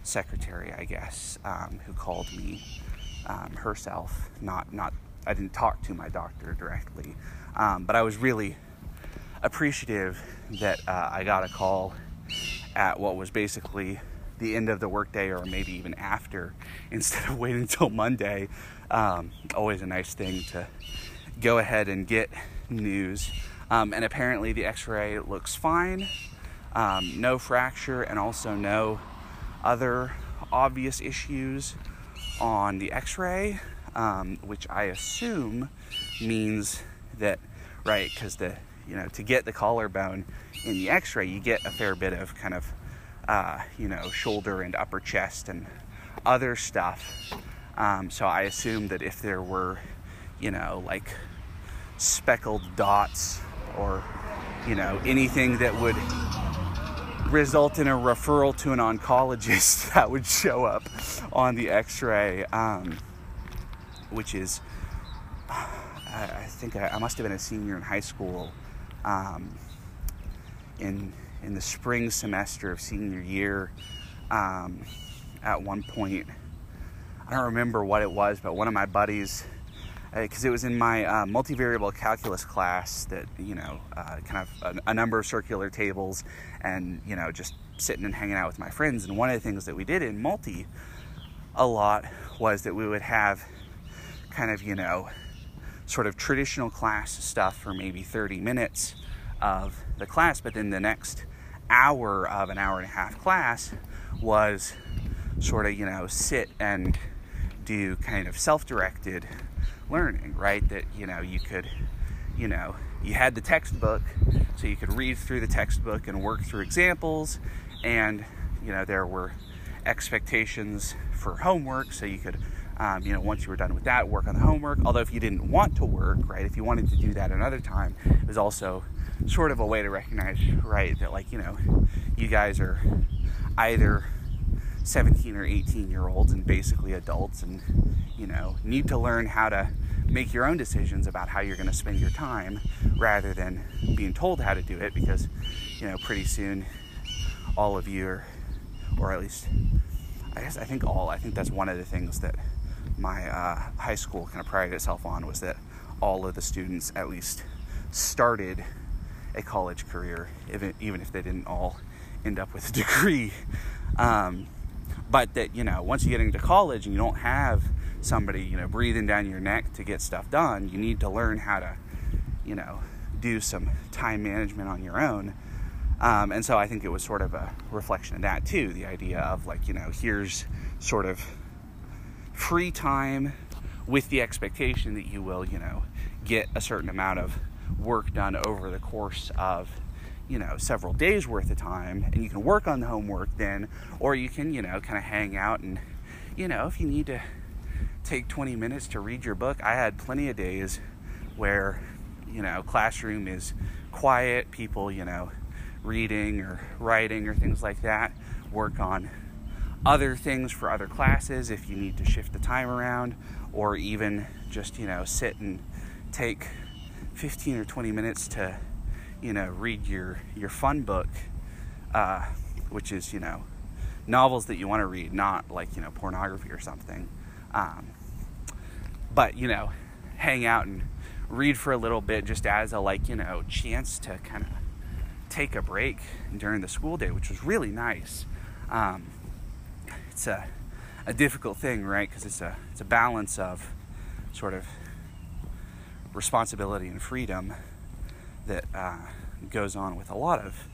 secretary, I guess, um, who called me um, herself. Not, not, I didn't talk to my doctor directly, um, but I was really appreciative that uh, I got a call at what was basically the end of the workday or maybe even after <laughs> instead of waiting until Monday. Um, always a nice thing to go ahead and get news. Um, and apparently, the x ray looks fine, um, no fracture, and also no other obvious issues on the x ray, um, which I assume means that, right, because the you know, to get the collarbone in the x ray, you get a fair bit of kind of uh, you know, shoulder and upper chest and other stuff. Um, so I assume that if there were, you know, like speckled dots or, you know, anything that would result in a referral to an oncologist, <laughs> that would show up on the x ray, um, which is, I, think I, I, must have been a senior in high school. Um, in in the spring semester of senior year um, at one point. I don't remember what it was, but one of my buddies, because uh, it was in my uh, multivariable calculus class that, you know, uh, kind of a, a, number of circular tables and, you know, just sitting and hanging out with my friends. And one of the things that we did in multi a lot was that we would have kind of, you know, sort of traditional class stuff for maybe 30 minutes of the class, but then the next hour of an hour and a half class was sort of, you know, sit and do kind of self directed learning, right? That, you know, you could, you know, you had the textbook, so you could read through the textbook and work through examples, and, you know, there were expectations for homework, so you could. Um, you know, once you were done with that, work on the homework. Although, if you didn't want to work, right, if you wanted to do that another time, it was also sort of a way to recognize, right, that like, you know, you guys are either 17 or 18 year olds and basically adults and, you know, need to learn how to make your own decisions about how you're going to spend your time rather than being told how to do it because, you know, pretty soon all of you are, or at least, I guess I think all, I think that's one of the things that my uh, high school kind of prided itself on was that all of the students at least started a college career, even even if they didn't all end up with a degree. Um, but that, you know, once you get into college and you don't have somebody, you know, breathing down your neck to get stuff done, you need to learn how to, you know, do some time management on your own. Um, and so I think it was sort of a reflection of that too the idea of like, you know, here's sort of free time with the expectation that you will, you know, get a certain amount of work done over the course of you know several days worth of time and you can work on the homework then or you can you know kind of hang out and you know if you need to take 20 minutes to read your book. I had plenty of days where you know classroom is quiet people you know reading or writing or things like that. Work on other things for other classes if you need to shift the time around or even just you know sit and take 15 or 20 minutes to, you know, read your, your fun book, uh, which is, you know, novels that you want to read, not like, you know, pornography or something. Um, but, you know, hang out and read for a little bit just as a, like, you know, chance to kind of take a break during the school day, which was really nice. Um, it's a, a difficult thing, right? Because it's a, it's a balance of sort of responsibility and freedom that uh, goes on with a lot of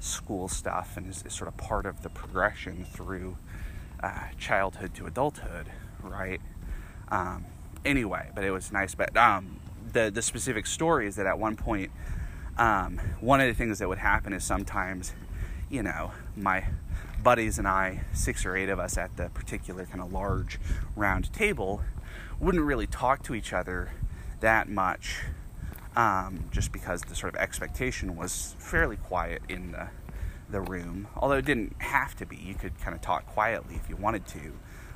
school stuff and is, is sort of part of the progression through uh, childhood to adulthood, right? Um, anyway, but it was nice. But um, the the specific story is that at one point, um, one of the things that would happen is sometimes, you know, my buddies and I, six or eight of us at the particular kind of large round table, wouldn't really talk to each other that much um, just because the sort of expectation was fairly quiet in the, the room. Although it didn't have to be, you could kind of talk quietly if you wanted to.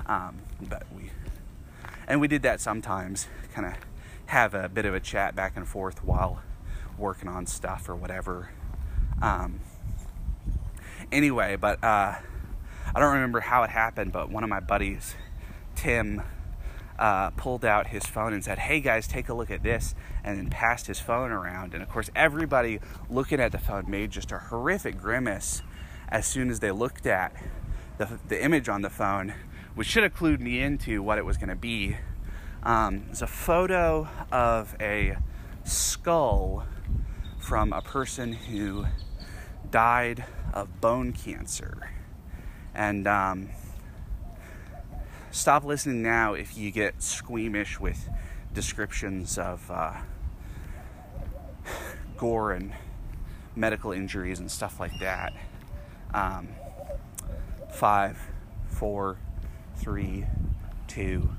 Um, but we, and we did that sometimes, kind of have a bit of a chat back and forth while working on stuff or whatever. Um, anyway, but uh, I don't remember how it happened, but one of my buddies, Tim, uh, pulled out his phone and said, Hey guys, take a look at this, and then passed his phone around. And of course, everybody looking at the phone made just a horrific grimace as soon as they looked at the, the image on the phone, which should have clued me into what it was going to be. Um, it's a photo of a skull from a person who died of bone cancer. And um, stop listening now if you get squeamish with descriptions of uh, gore and medical injuries and stuff like that. Um, five, four, three, two,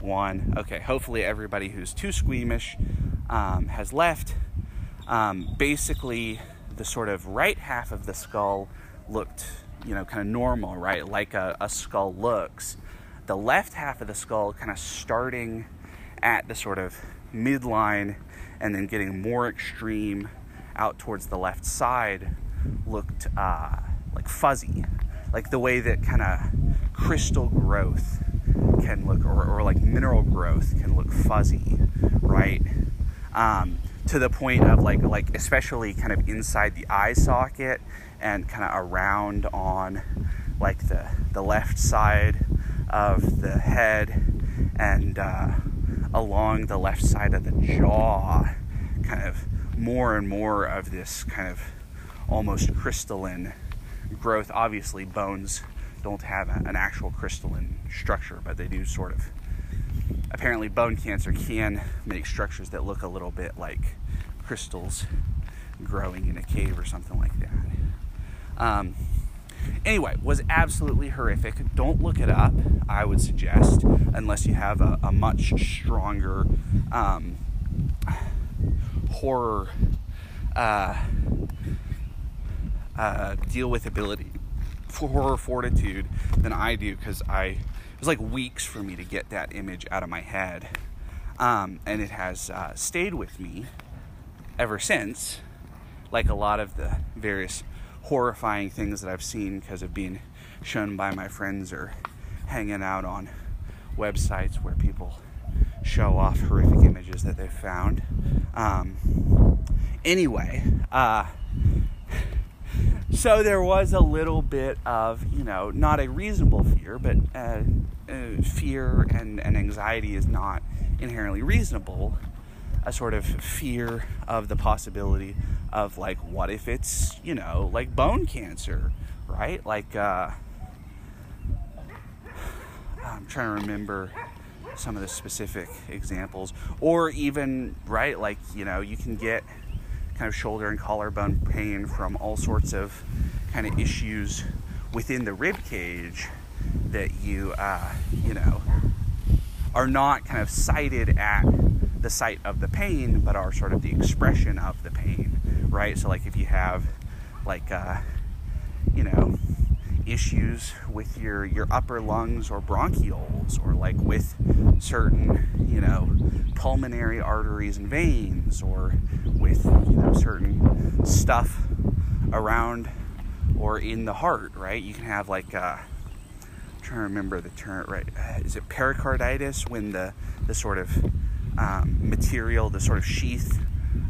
one. Okay, hopefully everybody who's too squeamish um, has left. Um, basically, the sort of right half of the skull looked, you know, kind of normal, right? Like a, a skull looks the left half of the skull kind of starting at the sort of midline and then getting more extreme out towards the left side looked uh, like fuzzy, like the way that kind of crystal growth can look, or, or, like mineral growth can look fuzzy, right? Um, to the point of like, like especially kind of inside the eye socket and kind of around on like the the left side of the head and uh, along the left side of the jaw, kind of more and more of this kind of almost crystalline growth. Obviously, bones don't have a, an actual crystalline structure, but they do sort of. Apparently, bone cancer can make structures that look a little bit like crystals growing in a cave or something like that. Um, anyway, was absolutely horrific. Don't look it up, I would suggest, unless you have a, a much stronger um, horror uh, uh, deal with ability for horror fortitude than I do because I it was like weeks for me to get that image out of my head, um, and it has uh, stayed with me ever since. Like a lot of the various horrifying things that I've seen because of being shown by my friends or hanging out on websites where people show off horrific images that they've found. Um, anyway, uh, so there was a little bit of, you know, not a reasonable fear, but uh, uh, fear and, and anxiety is not inherently reasonable. A sort of fear of the possibility of, like, what if it's, you know, like bone cancer, right? Like, uh, I'm trying to remember some of the specific examples, or even, right, like, you know, you can get kind of shoulder and collarbone pain from all sorts of kind of issues within the rib cage that you uh, you know are not kind of cited at the site of the pain but are sort of the expression of the pain right? So like if you have like uh, you know issues with your your upper lungs or bronchioles or like with certain you know pulmonary arteries and veins or with you know certain stuff around or in the heart right? You can have like uh, I'm trying to remember the term right? Uh, is it pericarditis when the the sort of um, material the sort of sheath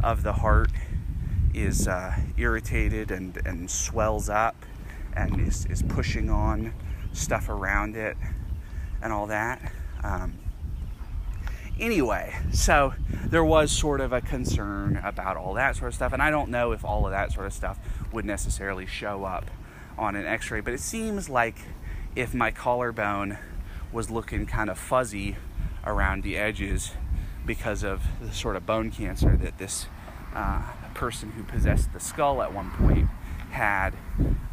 of the heart is uh, irritated and, and swells up and is, is pushing on stuff around it and all that. Um, anyway, so there was sort of a concern about all that sort of stuff, and I don't know if all of that sort of stuff would necessarily show up on an x ray, but it seems like if my collarbone was looking kind of fuzzy around the edges because of the sort of bone cancer that this uh, person who possessed the skull at one point had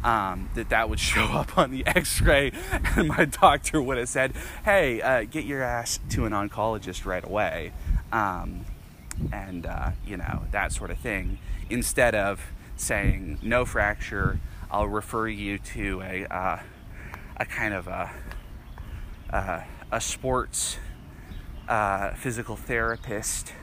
um, that that would show <laughs> up on the x-ray. And my doctor would have said hey uh, get your ass to an oncologist right away. Um, and uh, you know that sort of thing. Instead of saying no fracture i'll refer you to a, uh, a kind of a, uh, a sports uh, physical therapist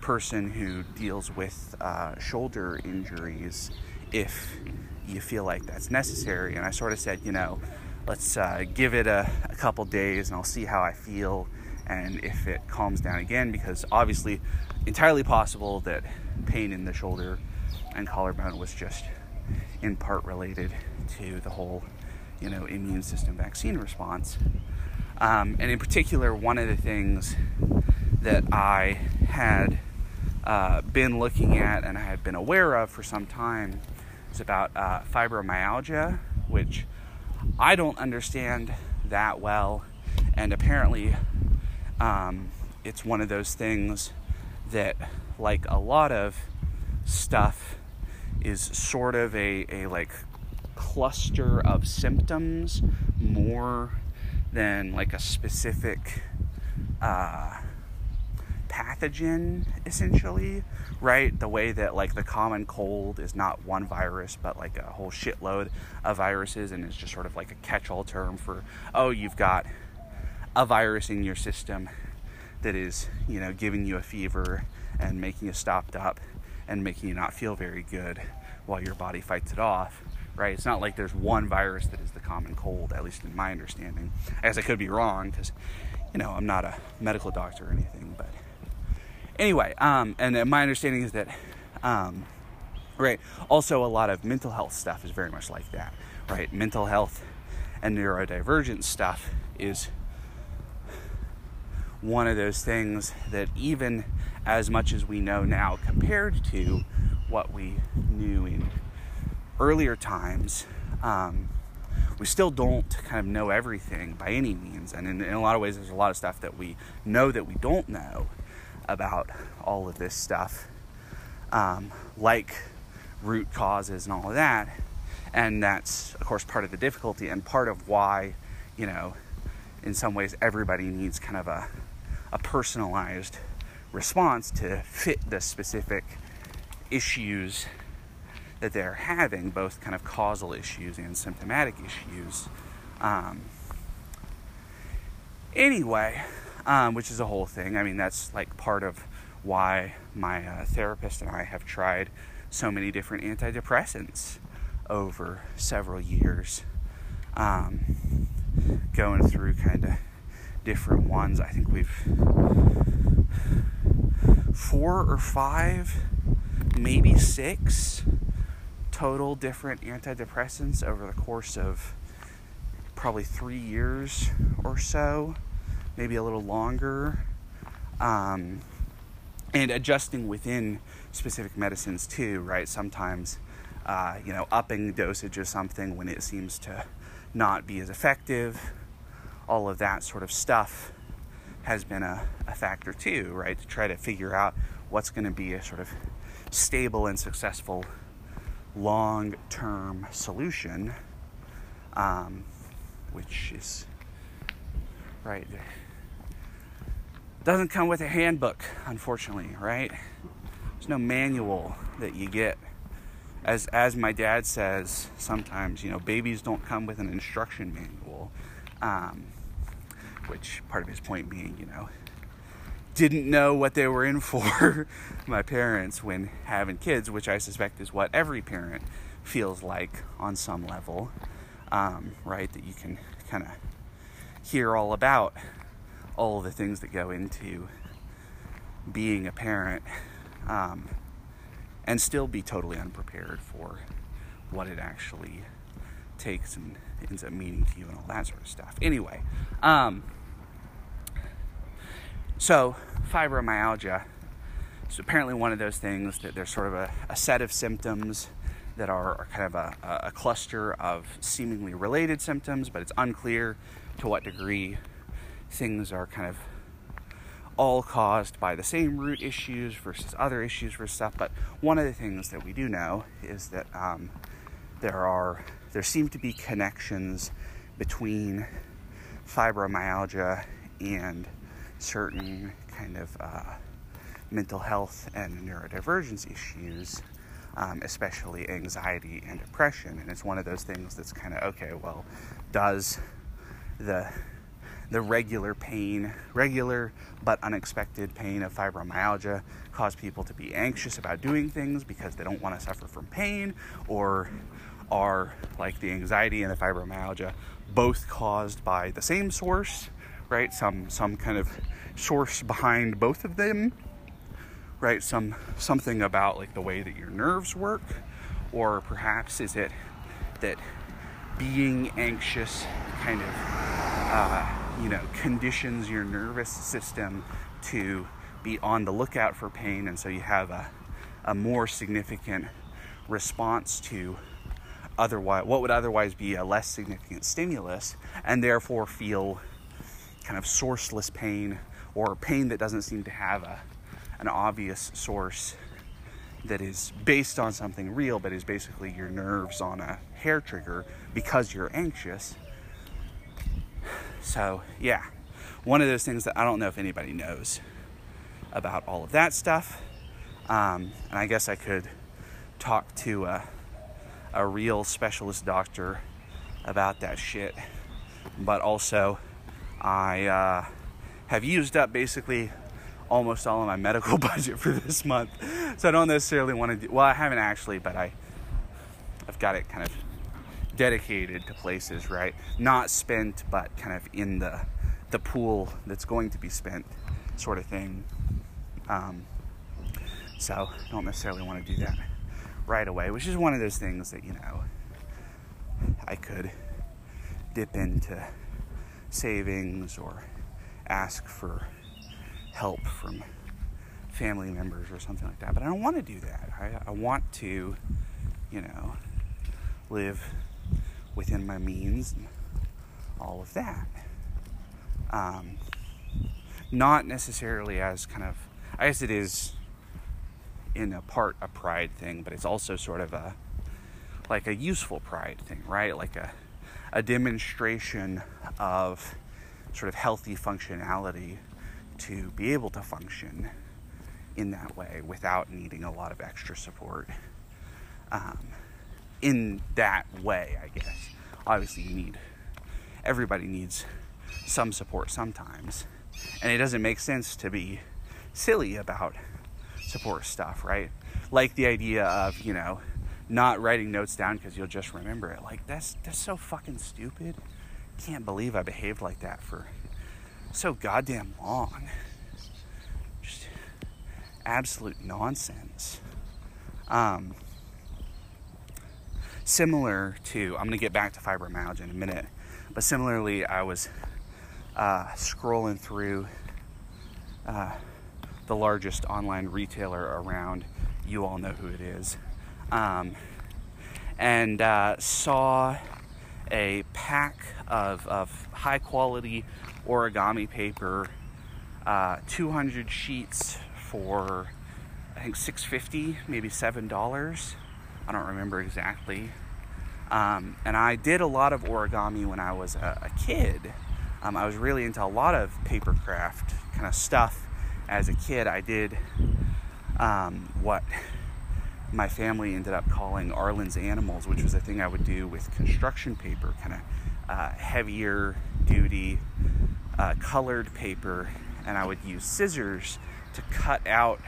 person who deals with uh, shoulder injuries if you feel like that's necessary. And I sort of said, you know, let's uh, give it a, a couple days and I'll see how I feel and if it calms down again, because obviously, entirely possible that pain in the shoulder and collarbone was just in part related to the whole, you know, immune system vaccine response. Um, and in particular, one of the things that I had uh, been looking at and I had been aware of for some time is about uh, fibromyalgia, which I don't understand that well. And apparently, um, it's one of those things that, like a lot of stuff, is sort of a, a like cluster of symptoms more than like a specific uh, pathogen essentially right? The way that like the common cold is not one virus but like a whole shitload of viruses and it's just sort of like a catch-all term for oh you've got a virus in your system that is you know giving you a fever and making you stopped up and making you not feel very good while your body fights it off right it's not like there's one virus that is the common cold at least in my understanding i guess i could be wrong because you know i'm not a medical doctor or anything but anyway, um, and my understanding is that, um, right, also a lot of mental health stuff is very much like that, right? Mental health and neurodivergent stuff is one of those things that even as much as we know now compared to what we knew in earlier times, um, we still don't kind of know everything by any means. And in, in, a lot of ways, there's a lot of stuff that we know that we don't know about all of this stuff, um, like root causes and all of that. And that's, of course, part of the difficulty and part of why, you know, in some ways, everybody needs kind of a, a personalized response to fit the specific issues that they're having, both kind of causal issues and symptomatic issues. Um, anyway, um, which is a whole thing. I mean, that's like part of why my uh, therapist and I have tried so many different antidepressants over several years. Um, going through kind of different ones. I think we've four or five, maybe six total different antidepressants over the course of probably three years or so, maybe a little longer. Um, and adjusting within specific medicines too, right? Sometimes, uh, you know, upping dosage of something when it seems to not be as effective, all of that sort of stuff has been a, a factor too, right? To try to figure out what's going to be a sort of stable and successful long term solution, um, which is right. Doesn't come with a handbook, unfortunately, right? There's no manual that you get. As as my dad says, sometimes you know babies don't come with an instruction manual, um, which part of his point being, you know, didn't know what they were in for, <laughs> my parents, when having kids, which I suspect is what every parent feels like on some level, um, right? That you can kind of hear all about all the things that go into being a parent um, and still be totally unprepared for what it actually takes and ends up meaning to you and all that sort of stuff. Anyway, um, so, fibromyalgia is apparently one of those things that there's sort of a, a set of symptoms that are, kind of a, a, cluster of seemingly related symptoms, but it's unclear to what degree things are kind of all caused by the same root issues versus other issues for stuff. But one of the things that we do know is that um, there are there seem to be connections between fibromyalgia and certain kind of uh, mental health and neurodivergence issues, um, especially anxiety and depression. And it's one of those things that's kind of okay. Well, does the the regular pain, regular but unexpected pain of fibromyalgia cause people to be anxious about doing things because they don't want to suffer from pain or are like the anxiety and the fibromyalgia both caused by the same source right? Some some kind of source behind both of them, right? Some something about like the way that your nerves work, or perhaps is it that being anxious kind of uh, you know conditions your nervous system to be on the lookout for pain, and so you have a a more significant response to otherwise what would otherwise be a less significant stimulus and therefore feel kind of sourceless pain or pain that doesn't seem to have a, an obvious source that is based on something real, but is basically your nerves on a hair trigger because you're anxious. So, yeah, one of those things that I don't know if anybody knows about all of that stuff. Um, and I guess I could talk to a, a real specialist doctor about that shit. But also, I uh, have used up basically almost all of my medical <laughs> budget for this month. So I don't necessarily want to do, well, I haven't actually, but I, I've got it kind of dedicated to places, right? Not spent, but kind of in the, the pool that's going to be spent sort of thing. Um, so I don't necessarily want to do that right away, which is one of those things that, you know, I could dip into savings or ask for help from family members or something like that. But I don't want to do that. I, I want to, you know, live within my means and all of that. Um, not necessarily as kind of, I guess it is in a part a pride thing, but it's also sort of a like a useful pride thing, right? Like a a demonstration of sort of healthy functionality to be able to function in that way without needing a lot of extra support. Um, in that way, I guess. Obviously, you need everybody needs some support sometimes, and it doesn't make sense to be silly about support stuff, right? Like the idea of, you know, not writing notes down because you'll just remember it. Like that's that's so fucking stupid. Can't believe I behaved like that for so goddamn long. Just absolute nonsense. Um, similar to, I'm gonna get back to fibromyalgia in a minute, but similarly, I was uh, scrolling through uh, the largest online retailer around. You all know who it is. Um, and uh, saw a pack of, of high quality origami paper, uh, 200 sheets for I think 650, maybe seven dollars. I don't remember exactly. Um, and I did a lot of origami when I was a, a kid. Um, I was really into a lot of paper craft kind of stuff as a kid. I did um, what my family ended up calling Arlen's Animals, which was a thing I would do with construction paper, kind of uh, heavier duty, uh, colored paper, and I would use scissors to cut out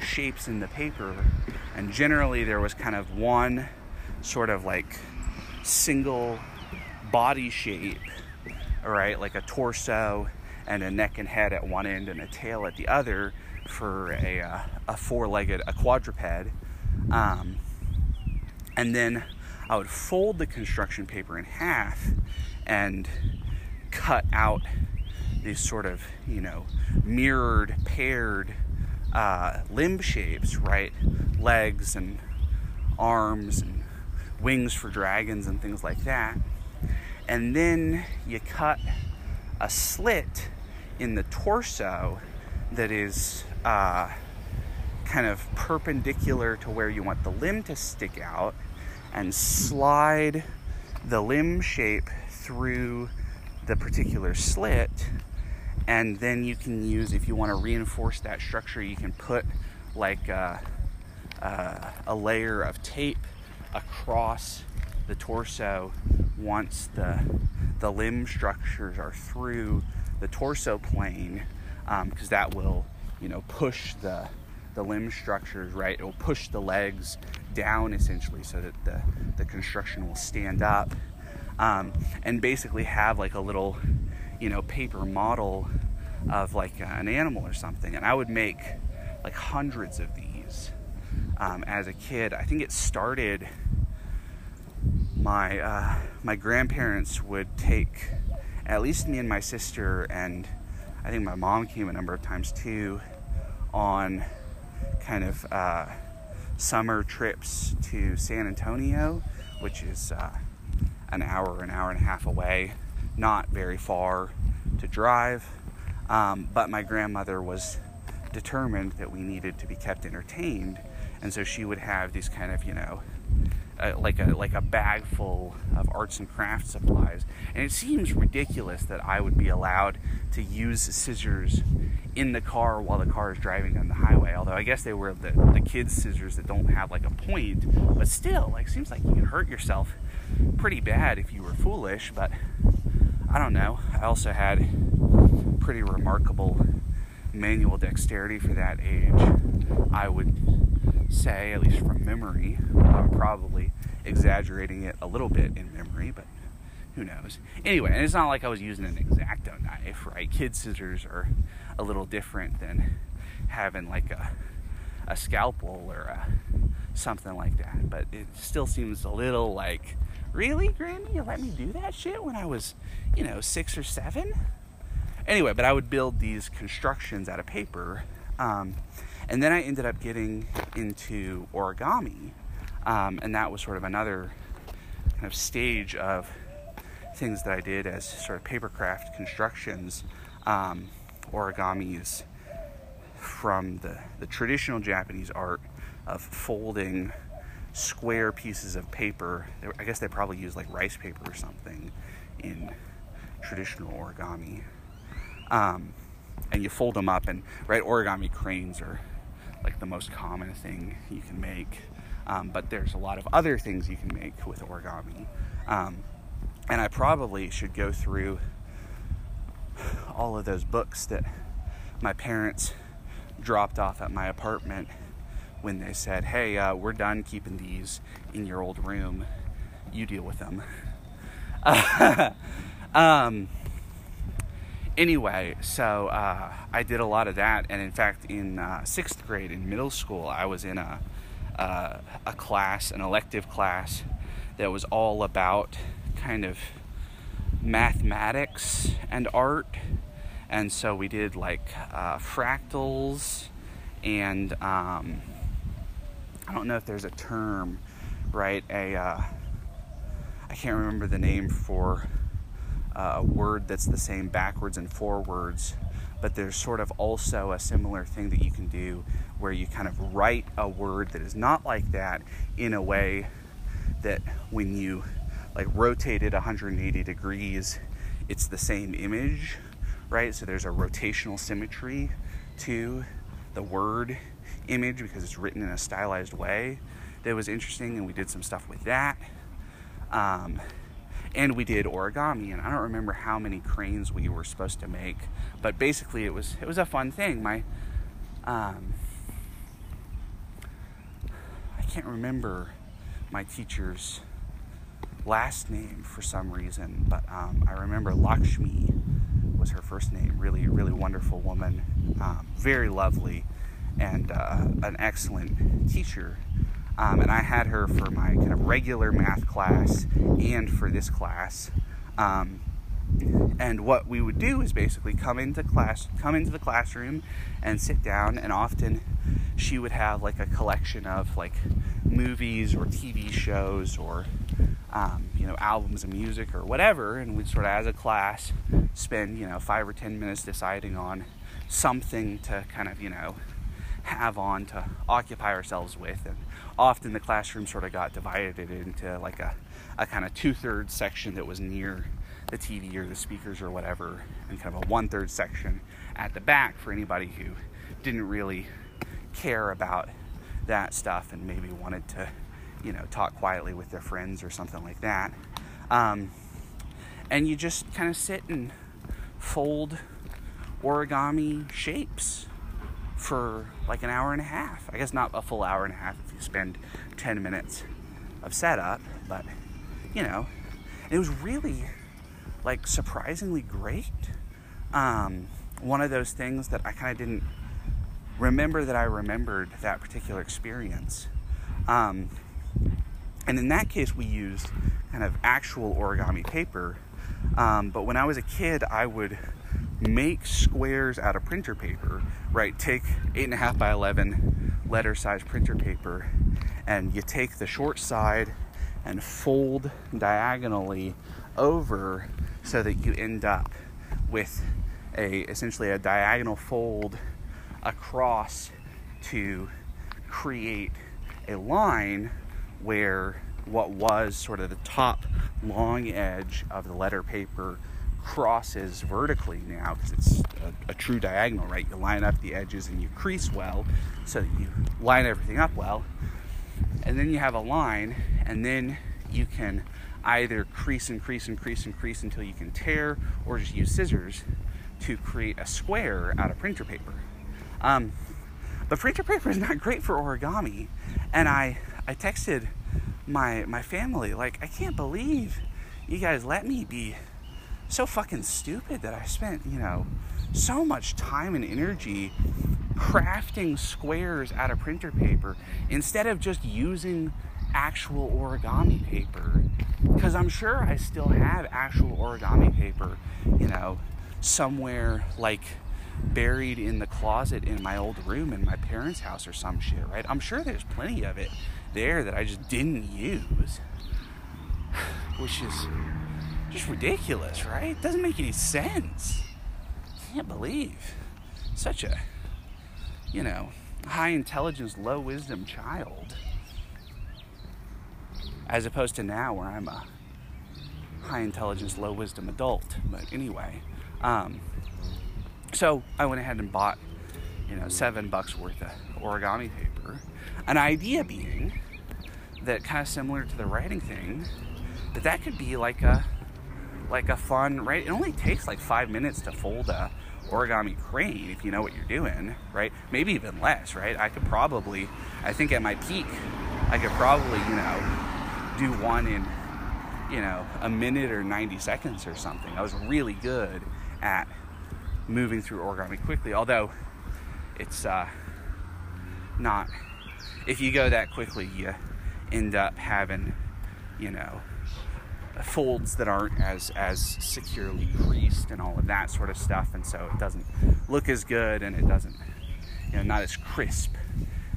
shapes in the paper. And generally, there was kind of one sort of like single body shape, right? Like a torso and a neck and head at one end and a tail at the other for a, uh, a four legged, a quadruped. Um, and then I would fold the construction paper in half and cut out these sort of, you know, mirrored, paired uh, limb shapes, right? Legs and arms and wings for dragons and things like that. And then you cut a slit in the torso that is uh, kind of perpendicular to where you want the limb to stick out and slide the limb shape through the particular slit. And then you can use if you want to reinforce that structure you can put like a, a, a layer of tape across the torso once the the limb structures are through the torso plane because um, that will you know push the the limb structures right it will push the legs down essentially so that the the construction will stand up um, and basically have like a little you know paper model of like an animal or something. And i would make like hundreds of these um, as a kid. I think it started my uh, my grandparents would take at least me and my sister and I think my mom came a number of times too on kind of uh, summer trips to San Antonio, which is uh, an hour, an hour and a half away, not very far to drive. Um, but my grandmother was determined that we needed to be kept entertained, and so she would have these kind of, you know, like a like a bag full of arts and crafts supplies. And it seems ridiculous that I would be allowed to use scissors in the car while the car is driving down the highway although I guess they were the, the kids scissors that don't have like a point. But still like seems like you can hurt yourself pretty bad if you were foolish but I don't know. I also had pretty remarkable manual dexterity for that age I would say, at least from memory. I'm probably exaggerating it a little bit in memory, but who knows. Anyway, and it's not like I was using an X-Acto knife, right? Kid scissors are a little different than having like a, a scalpel or a, something like that. But it still seems a little like, really, Granny? You let me do that shit when I was, you know, six or seven? Anyway, but I would build these constructions out of paper. Um, and then I ended up getting into origami, um, and that was sort of another kind of stage of things that I did as sort of papercraft constructions, um, origamis from the, the traditional Japanese art of folding square pieces of paper. I guess they probably use like rice paper or something in traditional origami. Um, and you fold them up, and right, origami cranes are like the most common thing you can make. Um, but there's a lot of other things you can make with origami. Um, and I probably should go through all of those books that my parents dropped off at my apartment when they said, Hey, uh, we're done keeping these in your old room. You deal with them. <laughs> um, anyway, so uh, I did a lot of that. And in fact, in uh, sixth grade in middle school, I was in a, uh, a class, an elective class, that was all about kind of mathematics and art. And so we did like uh, fractals and um, I don't know if there's a term, right? A uh, I can't remember the name for a word that's the same backwards and forwards, but there's sort of also a similar thing that you can do where you kind of write a word that is not like that in a way that when you like rotate it 180 degrees, it's the same image, right? So there's a rotational symmetry to the word image because it's written in a stylized way that was interesting, and we did some stuff with that. Um, and we did origami, and I don't remember how many cranes we were supposed to make, but basically it was it was a fun thing. My um, I can't remember my teacher's last name for some reason, but um, I remember Lakshmi was her first name. Really, really wonderful woman, um, very lovely, and uh, an excellent teacher. Um, and I had her for my kind of regular math class and for this class. Um, and what we would do is basically come into class, come into the classroom, and sit down. And often, she would have like a collection of like movies or TV shows or um, you know, albums of music or whatever, and we'd sort of, as a class, spend, you know, five or ten minutes deciding on something to kind of, you know, have on to occupy ourselves with. And often the classroom sort of got divided into like a, a kind of two thirds section that was near the TV or the speakers or whatever, and kind of a one third section at the back for anybody who didn't really care about that stuff and maybe wanted to you know, talk quietly with their friends or something like that. Um, and you just kind of sit and fold origami shapes for like an hour and a half. I guess not a full hour and a half spend 10 minutes of setup, but you know, it was really like surprisingly great. Um, one of those things that I kind of didn't remember that I remembered that particular experience. Um, and in that case, we used kind of actual origami paper. Um, but when I was a kid, I would make squares out of printer paper, right? Take 8.5 by 11 letter size printer paper, and you take the short side and fold diagonally over so that you end up with a essentially a diagonal fold across to create a line where what was sort of the top long edge of the letter paper crosses vertically now because it's a, a, true diagonal, right? You line up the edges and you crease well so that you line everything up well. And then you have a line, and then you can either crease and crease and crease and crease until you can tear, or just use scissors to create a square out of printer paper. Um, but printer paper is not great for origami, and I I texted my my family like I can't believe you guys let me be so fucking stupid that I spent, you know, so much time and energy crafting squares out of printer paper instead of just using actual origami paper because I'm sure I still have actual origami paper, you know, somewhere like buried in the closet in my old room in my parents' house or some shit, right? I'm sure there's plenty of it there that I just didn't use. <sighs> which is just ridiculous, right? It Doesn't make any sense. I Can't believe such a, you know, high intelligence, low wisdom child. As opposed to now where I'm a high intelligence, low wisdom adult. But anyway, um, so I went ahead and bought, you know, seven bucks worth of origami paper. An idea being that kind of similar to the writing thing, that that could be like a like a fun right. It only takes like five minutes to fold a origami crane if you know what you're doing, right? Maybe even less, right? I could probably, I think at my peak, I could probably, you know, do one in, you know, a minute or 90 seconds or something. I was really good at moving through origami quickly, although it's uh, not, if you go that quickly, you end up having, you know, folds that aren't as as securely creased and all of that sort of stuff and so it doesn't look as good and it doesn't you know not as crisp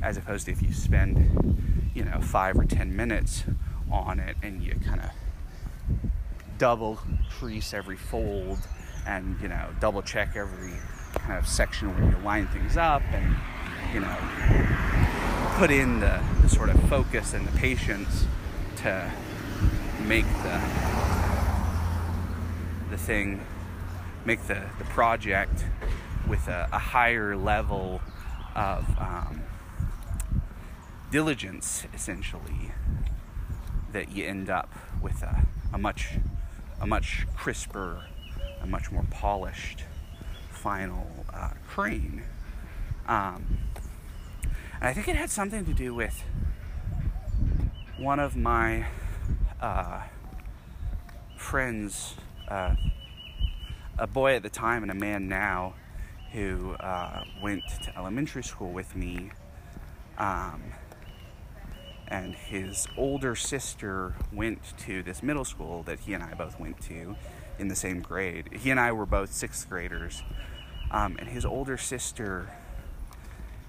as opposed to if you spend you know five or ten minutes on it and you kind of double crease every fold and you know double check every kind of section where you line things up and you know put in the, the sort of focus and the patience to make the the thing, make the, the project with a, a higher level of um, diligence, essentially, that you end up with a, a much a much crisper, a much more polished final uh, crane. Um, and I think it had something to do with one of my uh, friends, uh, a boy at the time and a man now, who uh, went to elementary school with me. Um, and his older sister went to this middle school that he and I both went to in the same grade. He and I were both sixth graders. Um, and his older sister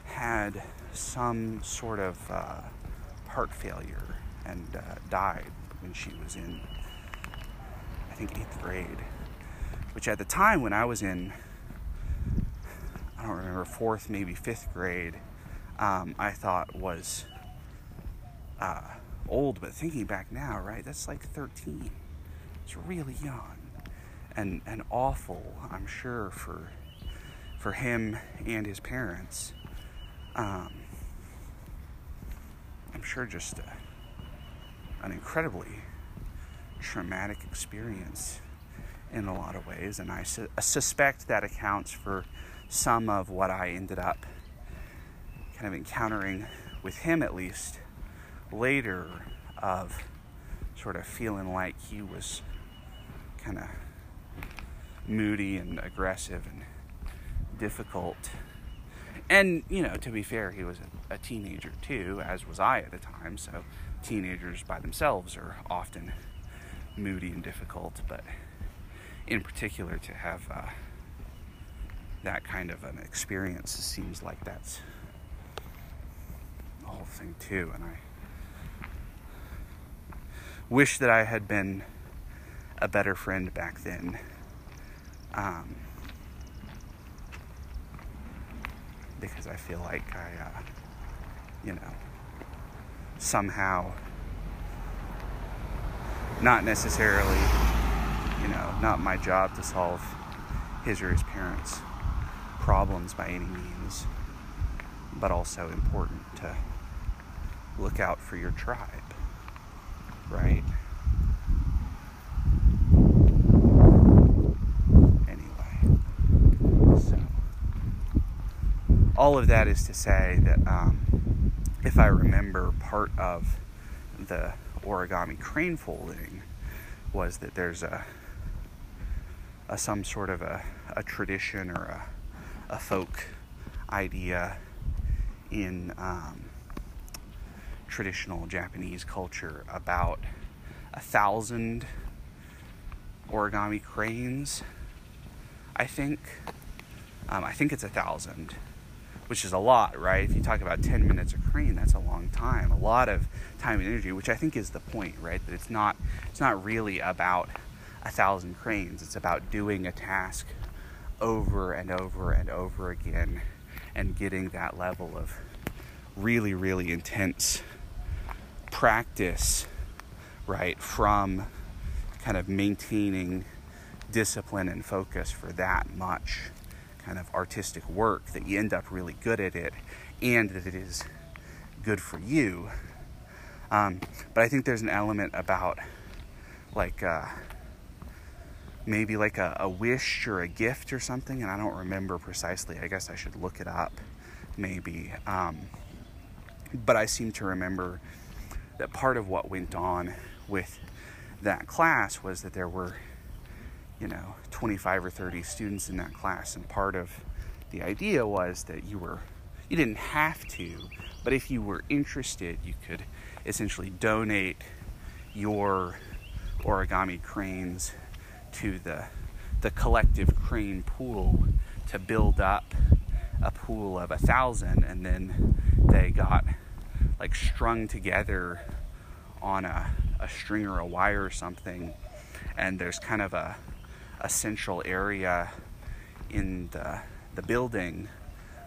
had some sort of uh, heart failure and uh, died when she was in, I think, eighth grade. Which at the time when I was in, I don't remember, fourth, maybe fifth grade, um, I thought was uh, old. But thinking back now, right, that's like 13. It's really young and, and awful, I'm sure, for, for him and his parents. Um, I'm sure just. Uh, an incredibly traumatic experience in a lot of ways, and I su- suspect that accounts for some of what I ended up kind of encountering with him, at least later, of sort of feeling like he was kind of moody and aggressive and difficult. And, you know, to be fair, he was a, a teenager too, as was I at the time, so teenagers by themselves are often moody and difficult, but in particular to have uh, that kind of an experience seems like that's the whole thing too. And I wish that I had been a better friend back then. Um, because I feel like I, uh, you know, somehow. Not necessarily you know not my job to solve his or his parents problems by any means but also important to look out for your tribe right? Anyway so all of that is to say that um, if I remember, part of the origami crane folding was that there's a, a some sort of a, a tradition or a, a folk idea in um, traditional Japanese culture about a thousand origami cranes. I think. Um, I think it's a thousand which is a lot, right? If you talk about 10 minutes of crane, that's a long time, a lot of time and energy, which I think is the point, right? That it's not it's not really about a thousand cranes. It's about doing a task over and over and over again and getting that level of really, really intense practice, right, from kind of maintaining discipline and focus for that much kind of artistic work that you end up really good at it and that it is good for you. Um, but I think there's an element about like uh, maybe like a, a wish or a gift or something, and I don't remember precisely. I guess I should look it up maybe. Um, but I seem to remember that part of what went on with that class was that there were, you know, 25 or 30 students in that class, and part of the idea was that you were, you didn't have to, but if you were interested, you could essentially donate your origami cranes to the the collective crane pool to build up a pool of a thousand and then they got like strung together on a, a string or a wire or something and there's kind of a, a central area in the, the building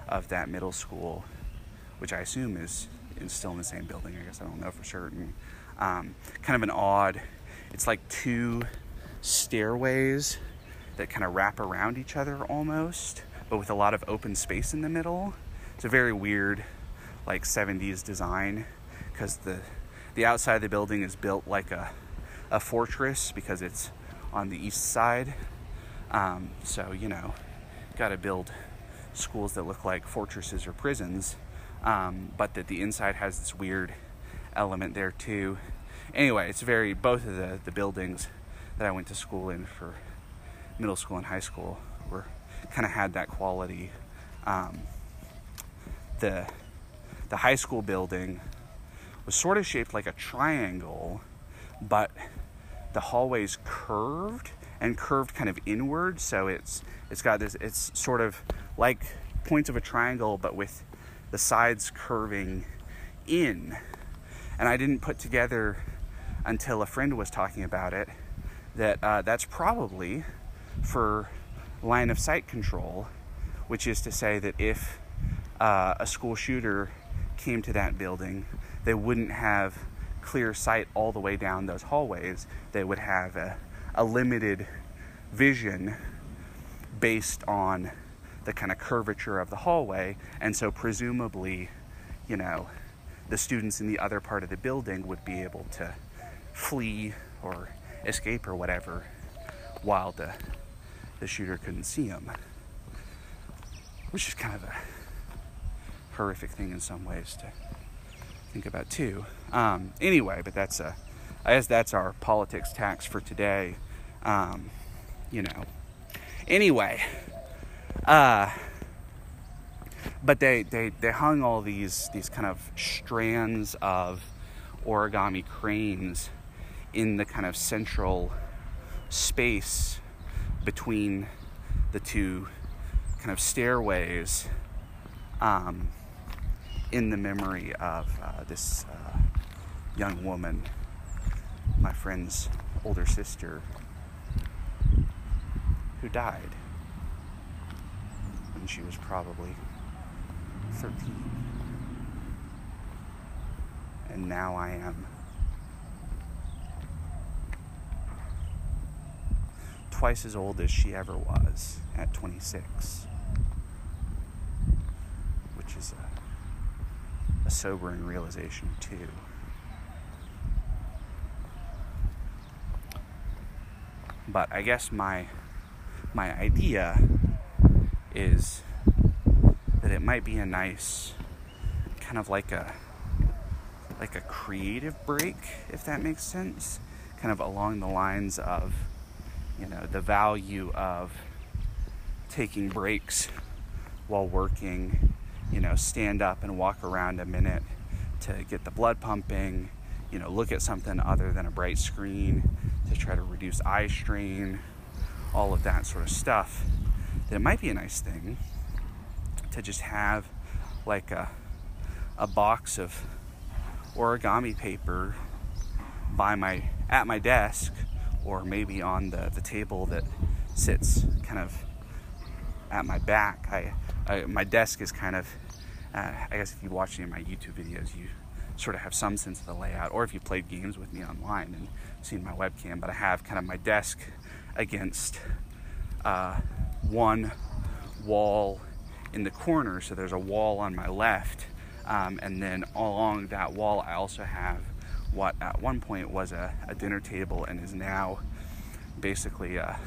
of that middle school which i assume is, is still in the same building i guess i don't know for certain um, kind of an odd it's like two stairways that kind of wrap around each other almost, but with a lot of open space in the middle. It's a very weird, like 70s design because the the outside of the building is built like a, a fortress because it's on the east side. Um, so, you know, got to build schools that look like fortresses or prisons, um, but that the inside has this weird element there too. Anyway, it's very, both of the, the buildings that I went to school in for middle school and high school were kind of had that quality. Um, the the high school building was sort of shaped like a triangle, but the hallways curved and curved kind of inward. So it's it's got this. It's sort of like points of a triangle, but with the sides curving in. And I didn't put together until a friend was talking about it that uh, that's probably for line of sight control, which is to say that if uh, a school shooter came to that building, they wouldn't have clear sight all the way down those hallways. They would have a, a limited vision based on the kind of curvature of the hallway, and so presumably, you know, the students in the other part of the building would be able to flee or escape or whatever while the the shooter couldn't see them. which is kind of a horrific thing in some ways to think about too. Um, anyway but that's a i guess that's our politics tax for today. Um, you know anyway uh, but they, they they hung all these these kind of strands of origami cranes in the kind of central space between the two kind of stairways. Um, in the memory of uh, this uh, young woman, my friend's older sister, who died when she was probably 13. And now I am twice as old as she ever was at 26, which is a, a sobering realization, too. But I guess my my idea is that it might be a nice kind of like a like a creative break if that makes sense kind of along the lines of you know the value of taking breaks while working you know stand up and walk around a minute to get the blood pumping you know look at something other than a bright screen to try to reduce eye strain all of that sort of stuff then it might be a nice thing to just have like a, a box of origami paper by my at my desk or maybe on the, the table that sits kind of at my back. I, I my desk is kind of uh, I guess if you watch any of my YouTube videos, you sort of have some sense of the layout, or if you played games with me online and seen my webcam. But I have kind of my desk against uh, one wall in the corner, so there's a wall on my left, um, and then along that wall, I also have what at one point was a, a dinner table and is now basically a,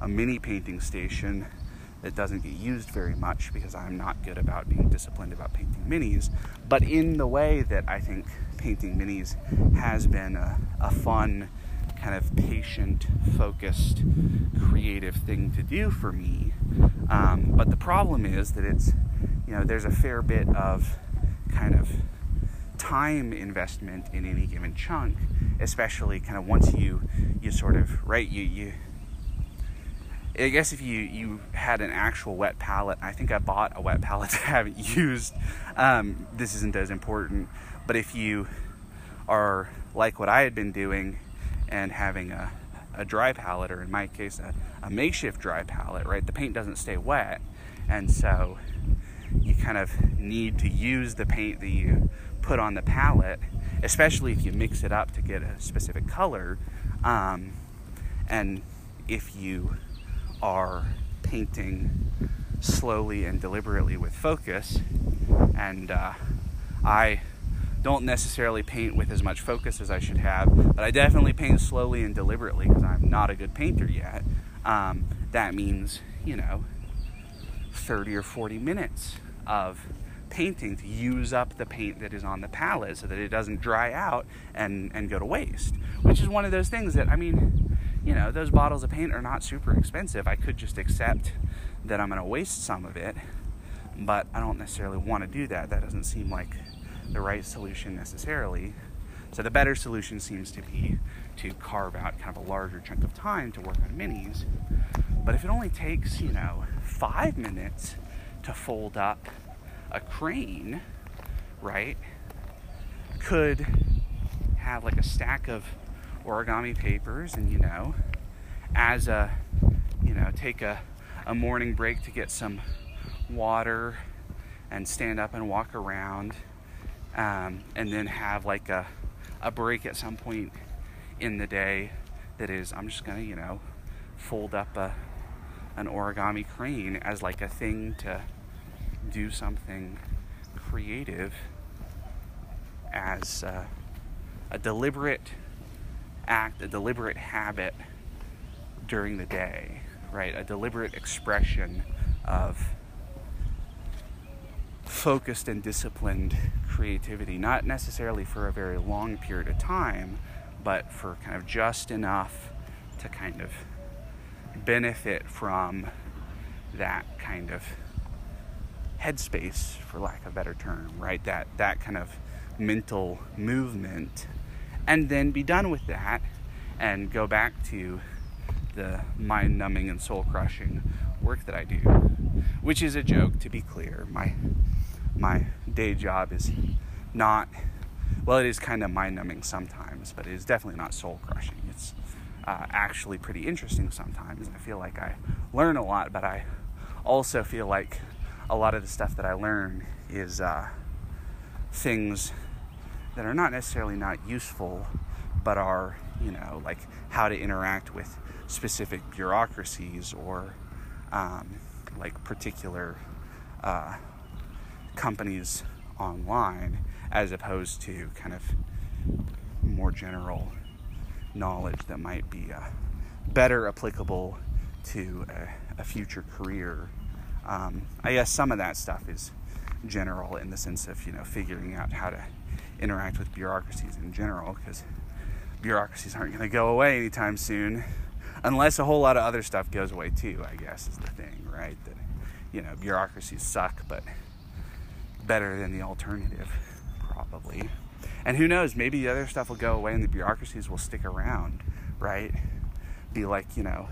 a mini painting station that doesn't get used very much because I'm not good about being disciplined about painting minis. But in the way that I think painting minis has been a, a fun, kind of patient, focused, creative thing to do for me. Um, but the problem is that it's, you know, there's a fair bit of kind of time investment in any given chunk, especially kind of once you you sort of right you you I guess if you you had an actual wet palette, I think I bought a wet palette <laughs> that I haven't used. Um, this isn't as important, but if you are like what I had been doing and having a, a dry palette, or in my case, a, a makeshift dry palette, right? The paint doesn't stay wet, and so you kind of need to use the paint that you put on the palette, especially if you mix it up to get a specific color. Um, and if you are painting slowly and deliberately with focus, and uh, I don't necessarily paint with as much focus as I should have, but I definitely paint slowly and deliberately because I'm not a good painter yet. Um, that means, you know, 30 or 40 minutes of painting to use up the paint that is on the palette so that it doesn't dry out and, and go to waste. Which is one of those things that, I mean, you know, those bottles of paint are not super expensive. I could just accept that I'm going to waste some of it, but I don't necessarily want to do that. That doesn't seem like the right solution necessarily. So the better solution seems to be to carve out kind of a larger chunk of time to work on minis. But if it only takes, you know, five minutes to fold up a crane, right, could have like a stack of origami papers and, you know, as a, you know, take a, a morning break to get some water and stand up and walk around um, and then have like a, a break at some point in the day that is i'm just gonna you know fold up a, an origami crane as like a thing to do something creative as uh, a deliberate act, a deliberate habit during the day, right? A deliberate expression of focused and disciplined creativity, not necessarily for a very long period of time, but for kind of just enough to kind of benefit from that kind of headspace, for lack of a better term, right? That that kind of mental movement, and then be done with that, and go back to the mind-numbing and soul-crushing work that I do, which is a joke. To be clear, my my day job is not well. It is kind of mind-numbing sometimes, but it is definitely not soul-crushing. It's uh, actually pretty interesting sometimes. I feel like I learn a lot, but I also feel like a lot of the stuff that I learn is uh, things that are not necessarily not useful, but are, you know, like how to interact with specific bureaucracies or um, like particular uh, companies online, as opposed to kind of more general knowledge that might be uh, better applicable to a, a future career. Um, I guess some of that stuff is general in the sense of you know figuring out how to interact with bureaucracies in general because bureaucracies aren't going to go away anytime soon unless a whole lot of other stuff goes away too i guess is the thing right? That you know bureaucracies suck but better than the alternative probably. And who knows maybe the other stuff will go away and the bureaucracies will stick around right? Be like you know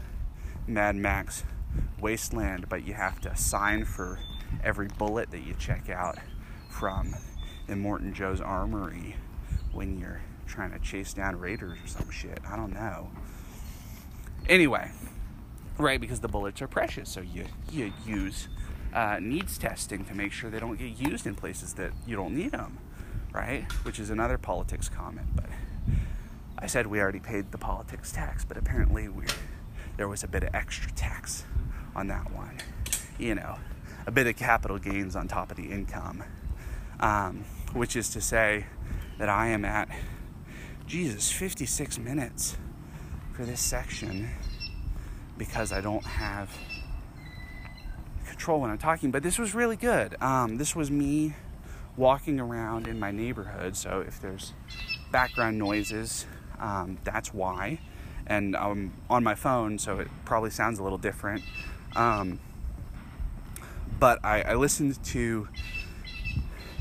mad max wasteland, but you have to sign for every bullet that you check out from Immortan Joe's Armory when you're trying to chase down raiders or some shit. I don't know. Anyway, right? Because the bullets are precious, so you you use uh, needs testing to make sure they don't get used in places that you don't need them, right? Which is another politics comment. But I said we already paid the politics tax, but apparently we there was a bit of extra tax on that one. You know, a bit of capital gains on top of the income, um, which is to say that I am at Jesus 56 minutes for this section because I don't have control when I'm talking. But this was really good. Um, this was me walking around in my neighborhood. So if there's background noises, um, that's why. And I'm on my phone, so it probably sounds a little different. Um, but I, I listened to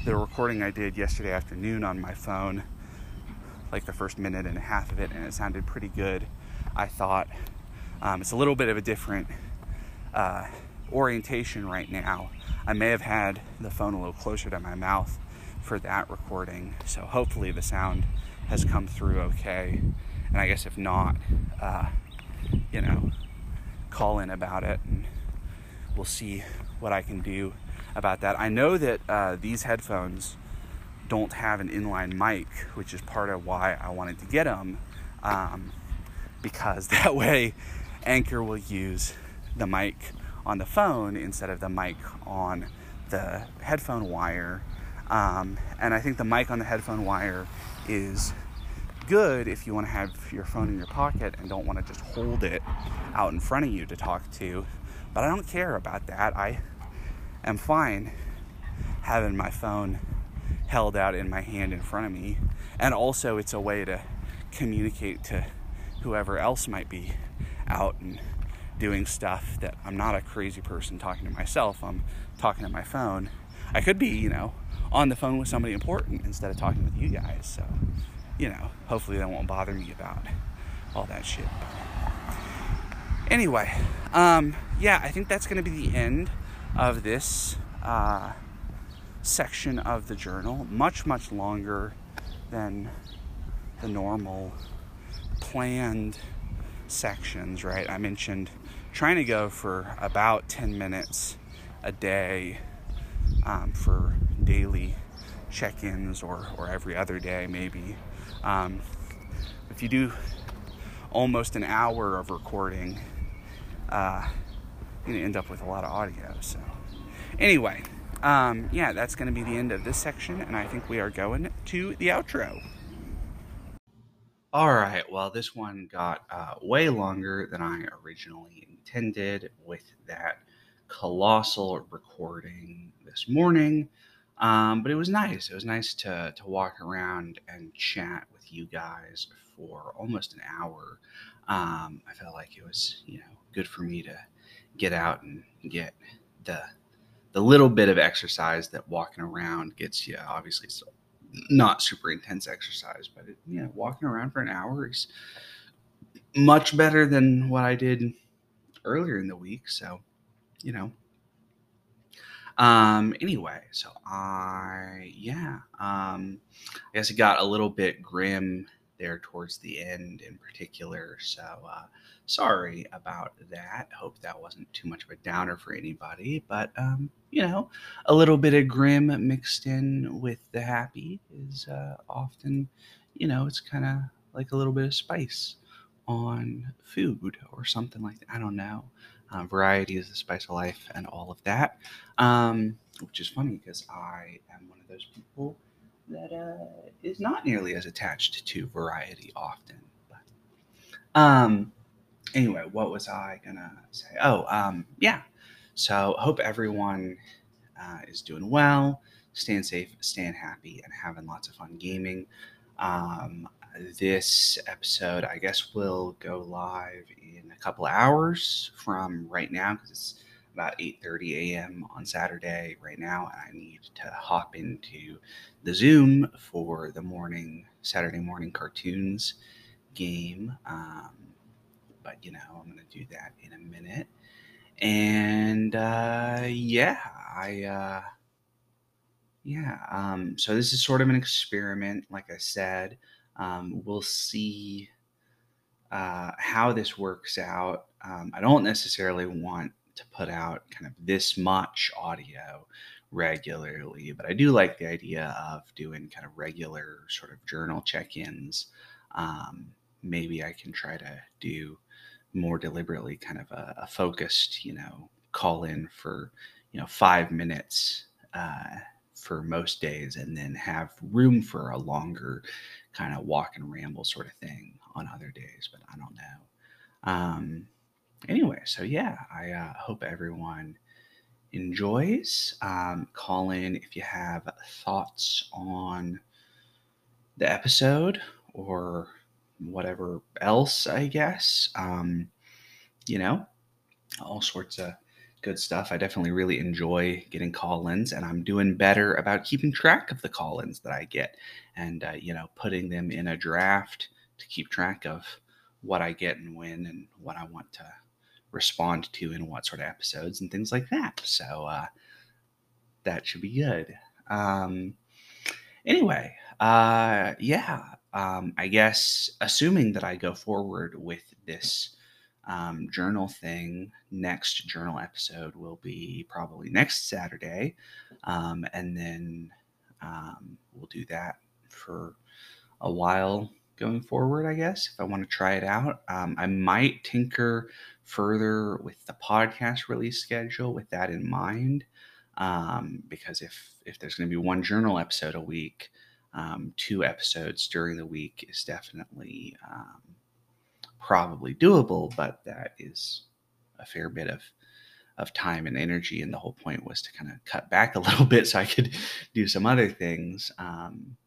the recording I did yesterday afternoon on my phone, like the first minute and a half of it, and it sounded pretty good. I thought um, it's a little bit of a different uh, orientation right now. I may have had the phone a little closer to my mouth for that recording, so hopefully the sound has come through okay. And I guess if not, uh, you know, call in about it and we'll see what I can do about that. I know that uh, these headphones don't have an inline mic, which is part of why I wanted to get them, um, because <laughs> that way Anchor will use the mic on the phone instead of the mic on the headphone wire. Um, and I think the mic on the headphone wire is good if you want to have your phone in your pocket and don't want to just hold it out in front of you to talk to. But I don't care about that. I am fine having my phone held out in my hand in front of me. And also, it's a way to communicate to whoever else might be out and doing stuff that I'm not a crazy person talking to myself. I'm talking to my phone. I could be, you know, on the phone with somebody important instead of talking with you guys. So, you know, hopefully that won't bother me about all that shit. Anyway, um, yeah, I think that's going to be the end of this uh, section of the journal. Much, much longer than the normal planned sections, right? I mentioned trying to go for about 10 minutes a day um, for daily check ins or, or every other day, maybe. Um, if you do almost an hour of recording, uh, going to end up with a lot of audio. So, anyway, um, yeah, that's going to be the end of this section, and I think we are going to the outro. All right. Well, this one got uh, way longer than I originally intended with that colossal recording this morning. Um, but it was nice. It was nice to to walk around and chat with you guys for almost an hour. Um, I felt like it was, you know, good for me to get out and get the the little bit of exercise that walking around gets you. Obviously, so not super intense exercise, but it, you know, walking around for an hour is much better than what I did earlier in the week. So, you know. Um, anyway, so I, yeah, um, I guess it got a little bit grim there towards the end in particular. So, uh, sorry about that. Hope that wasn't too much of a downer for anybody. But, um, you know, a little bit of grim mixed in with the happy is uh, often, you know, it's kind of like a little bit of spice on food or something like that. I don't know. Uh, variety is the spice of life and all of that. Um, which is funny because I am one of those people that uh, is not nearly as attached to variety often. But um, anyway, what was I gonna say? Oh, um, yeah. So hope everyone uh, is doing well, staying safe, staying happy, and having lots of fun gaming. Um, this episode, I guess, will go live in a couple hours from right now because it's about 8:30 a.m. on Saturday right now, and I need to hop into the Zoom for the morning Saturday morning cartoons game. Um, but you know, I'm gonna do that in a minute. And uh, yeah, I uh, yeah. Um, so this is sort of an experiment, like I said. Um, we'll see uh, how this works out. Um, I don't necessarily want to put out kind of this much audio regularly, but I do like the idea of doing kind of regular sort of journal check ins. Um, maybe I can try to do more deliberately kind of a, a focused, you know, call in for, you know, five minutes uh, for most days and then have room for a longer kind of walk and ramble sort of thing on other days, but I don't know. Um, anyway, so yeah, I uh, hope everyone enjoys. Um, call in if you have thoughts on the episode or whatever else, I guess. Um, you know, all sorts of good stuff. I definitely really enjoy getting call ins, and I'm doing better about keeping track of the call ins that I get and, uh, you know, putting them in a draft to keep track of what I get and when and what I want to respond to in what sort of episodes and things like that. So uh, that should be good. Um, anyway, uh, yeah, um, I guess assuming that I go forward with this um, journal thing, next journal episode will be probably next Saturday. Um, and then um, we'll do that for a while going forward, I guess, if I want to try it out. Um, I might tinker further with the podcast release schedule with that in mind. Um, because if if there's going to be one journal episode a week, um, two episodes during the week is definitely um, probably doable, but that is a fair bit of of time and energy. And the whole point was to kind of cut back a <laughs> little bit so I could do some other things. Um,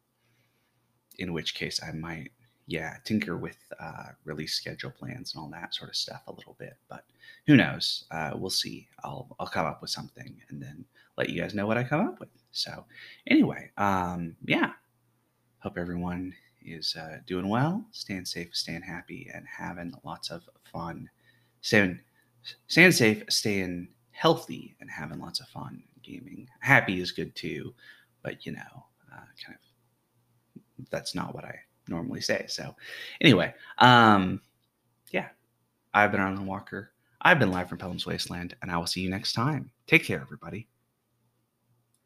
in which case, I might yeah, tinker with uh, release schedule plans and all that sort of stuff a little bit. But who knows? Uh, we'll see. I'll I'll come up with something and then let you guys know what I come up with. So anyway, um, yeah. Hope everyone is uh, doing well, staying safe, staying happy, and having lots of fun. Staying staying safe, staying healthy, and having lots of fun gaming. Happy is good too, but you know, uh, kind of that's not what I normally say. So, anyway, um, yeah, I've been Arlen Walker. I've been live from Pellam's Wasteland, and I will see you next time. Take care, everybody.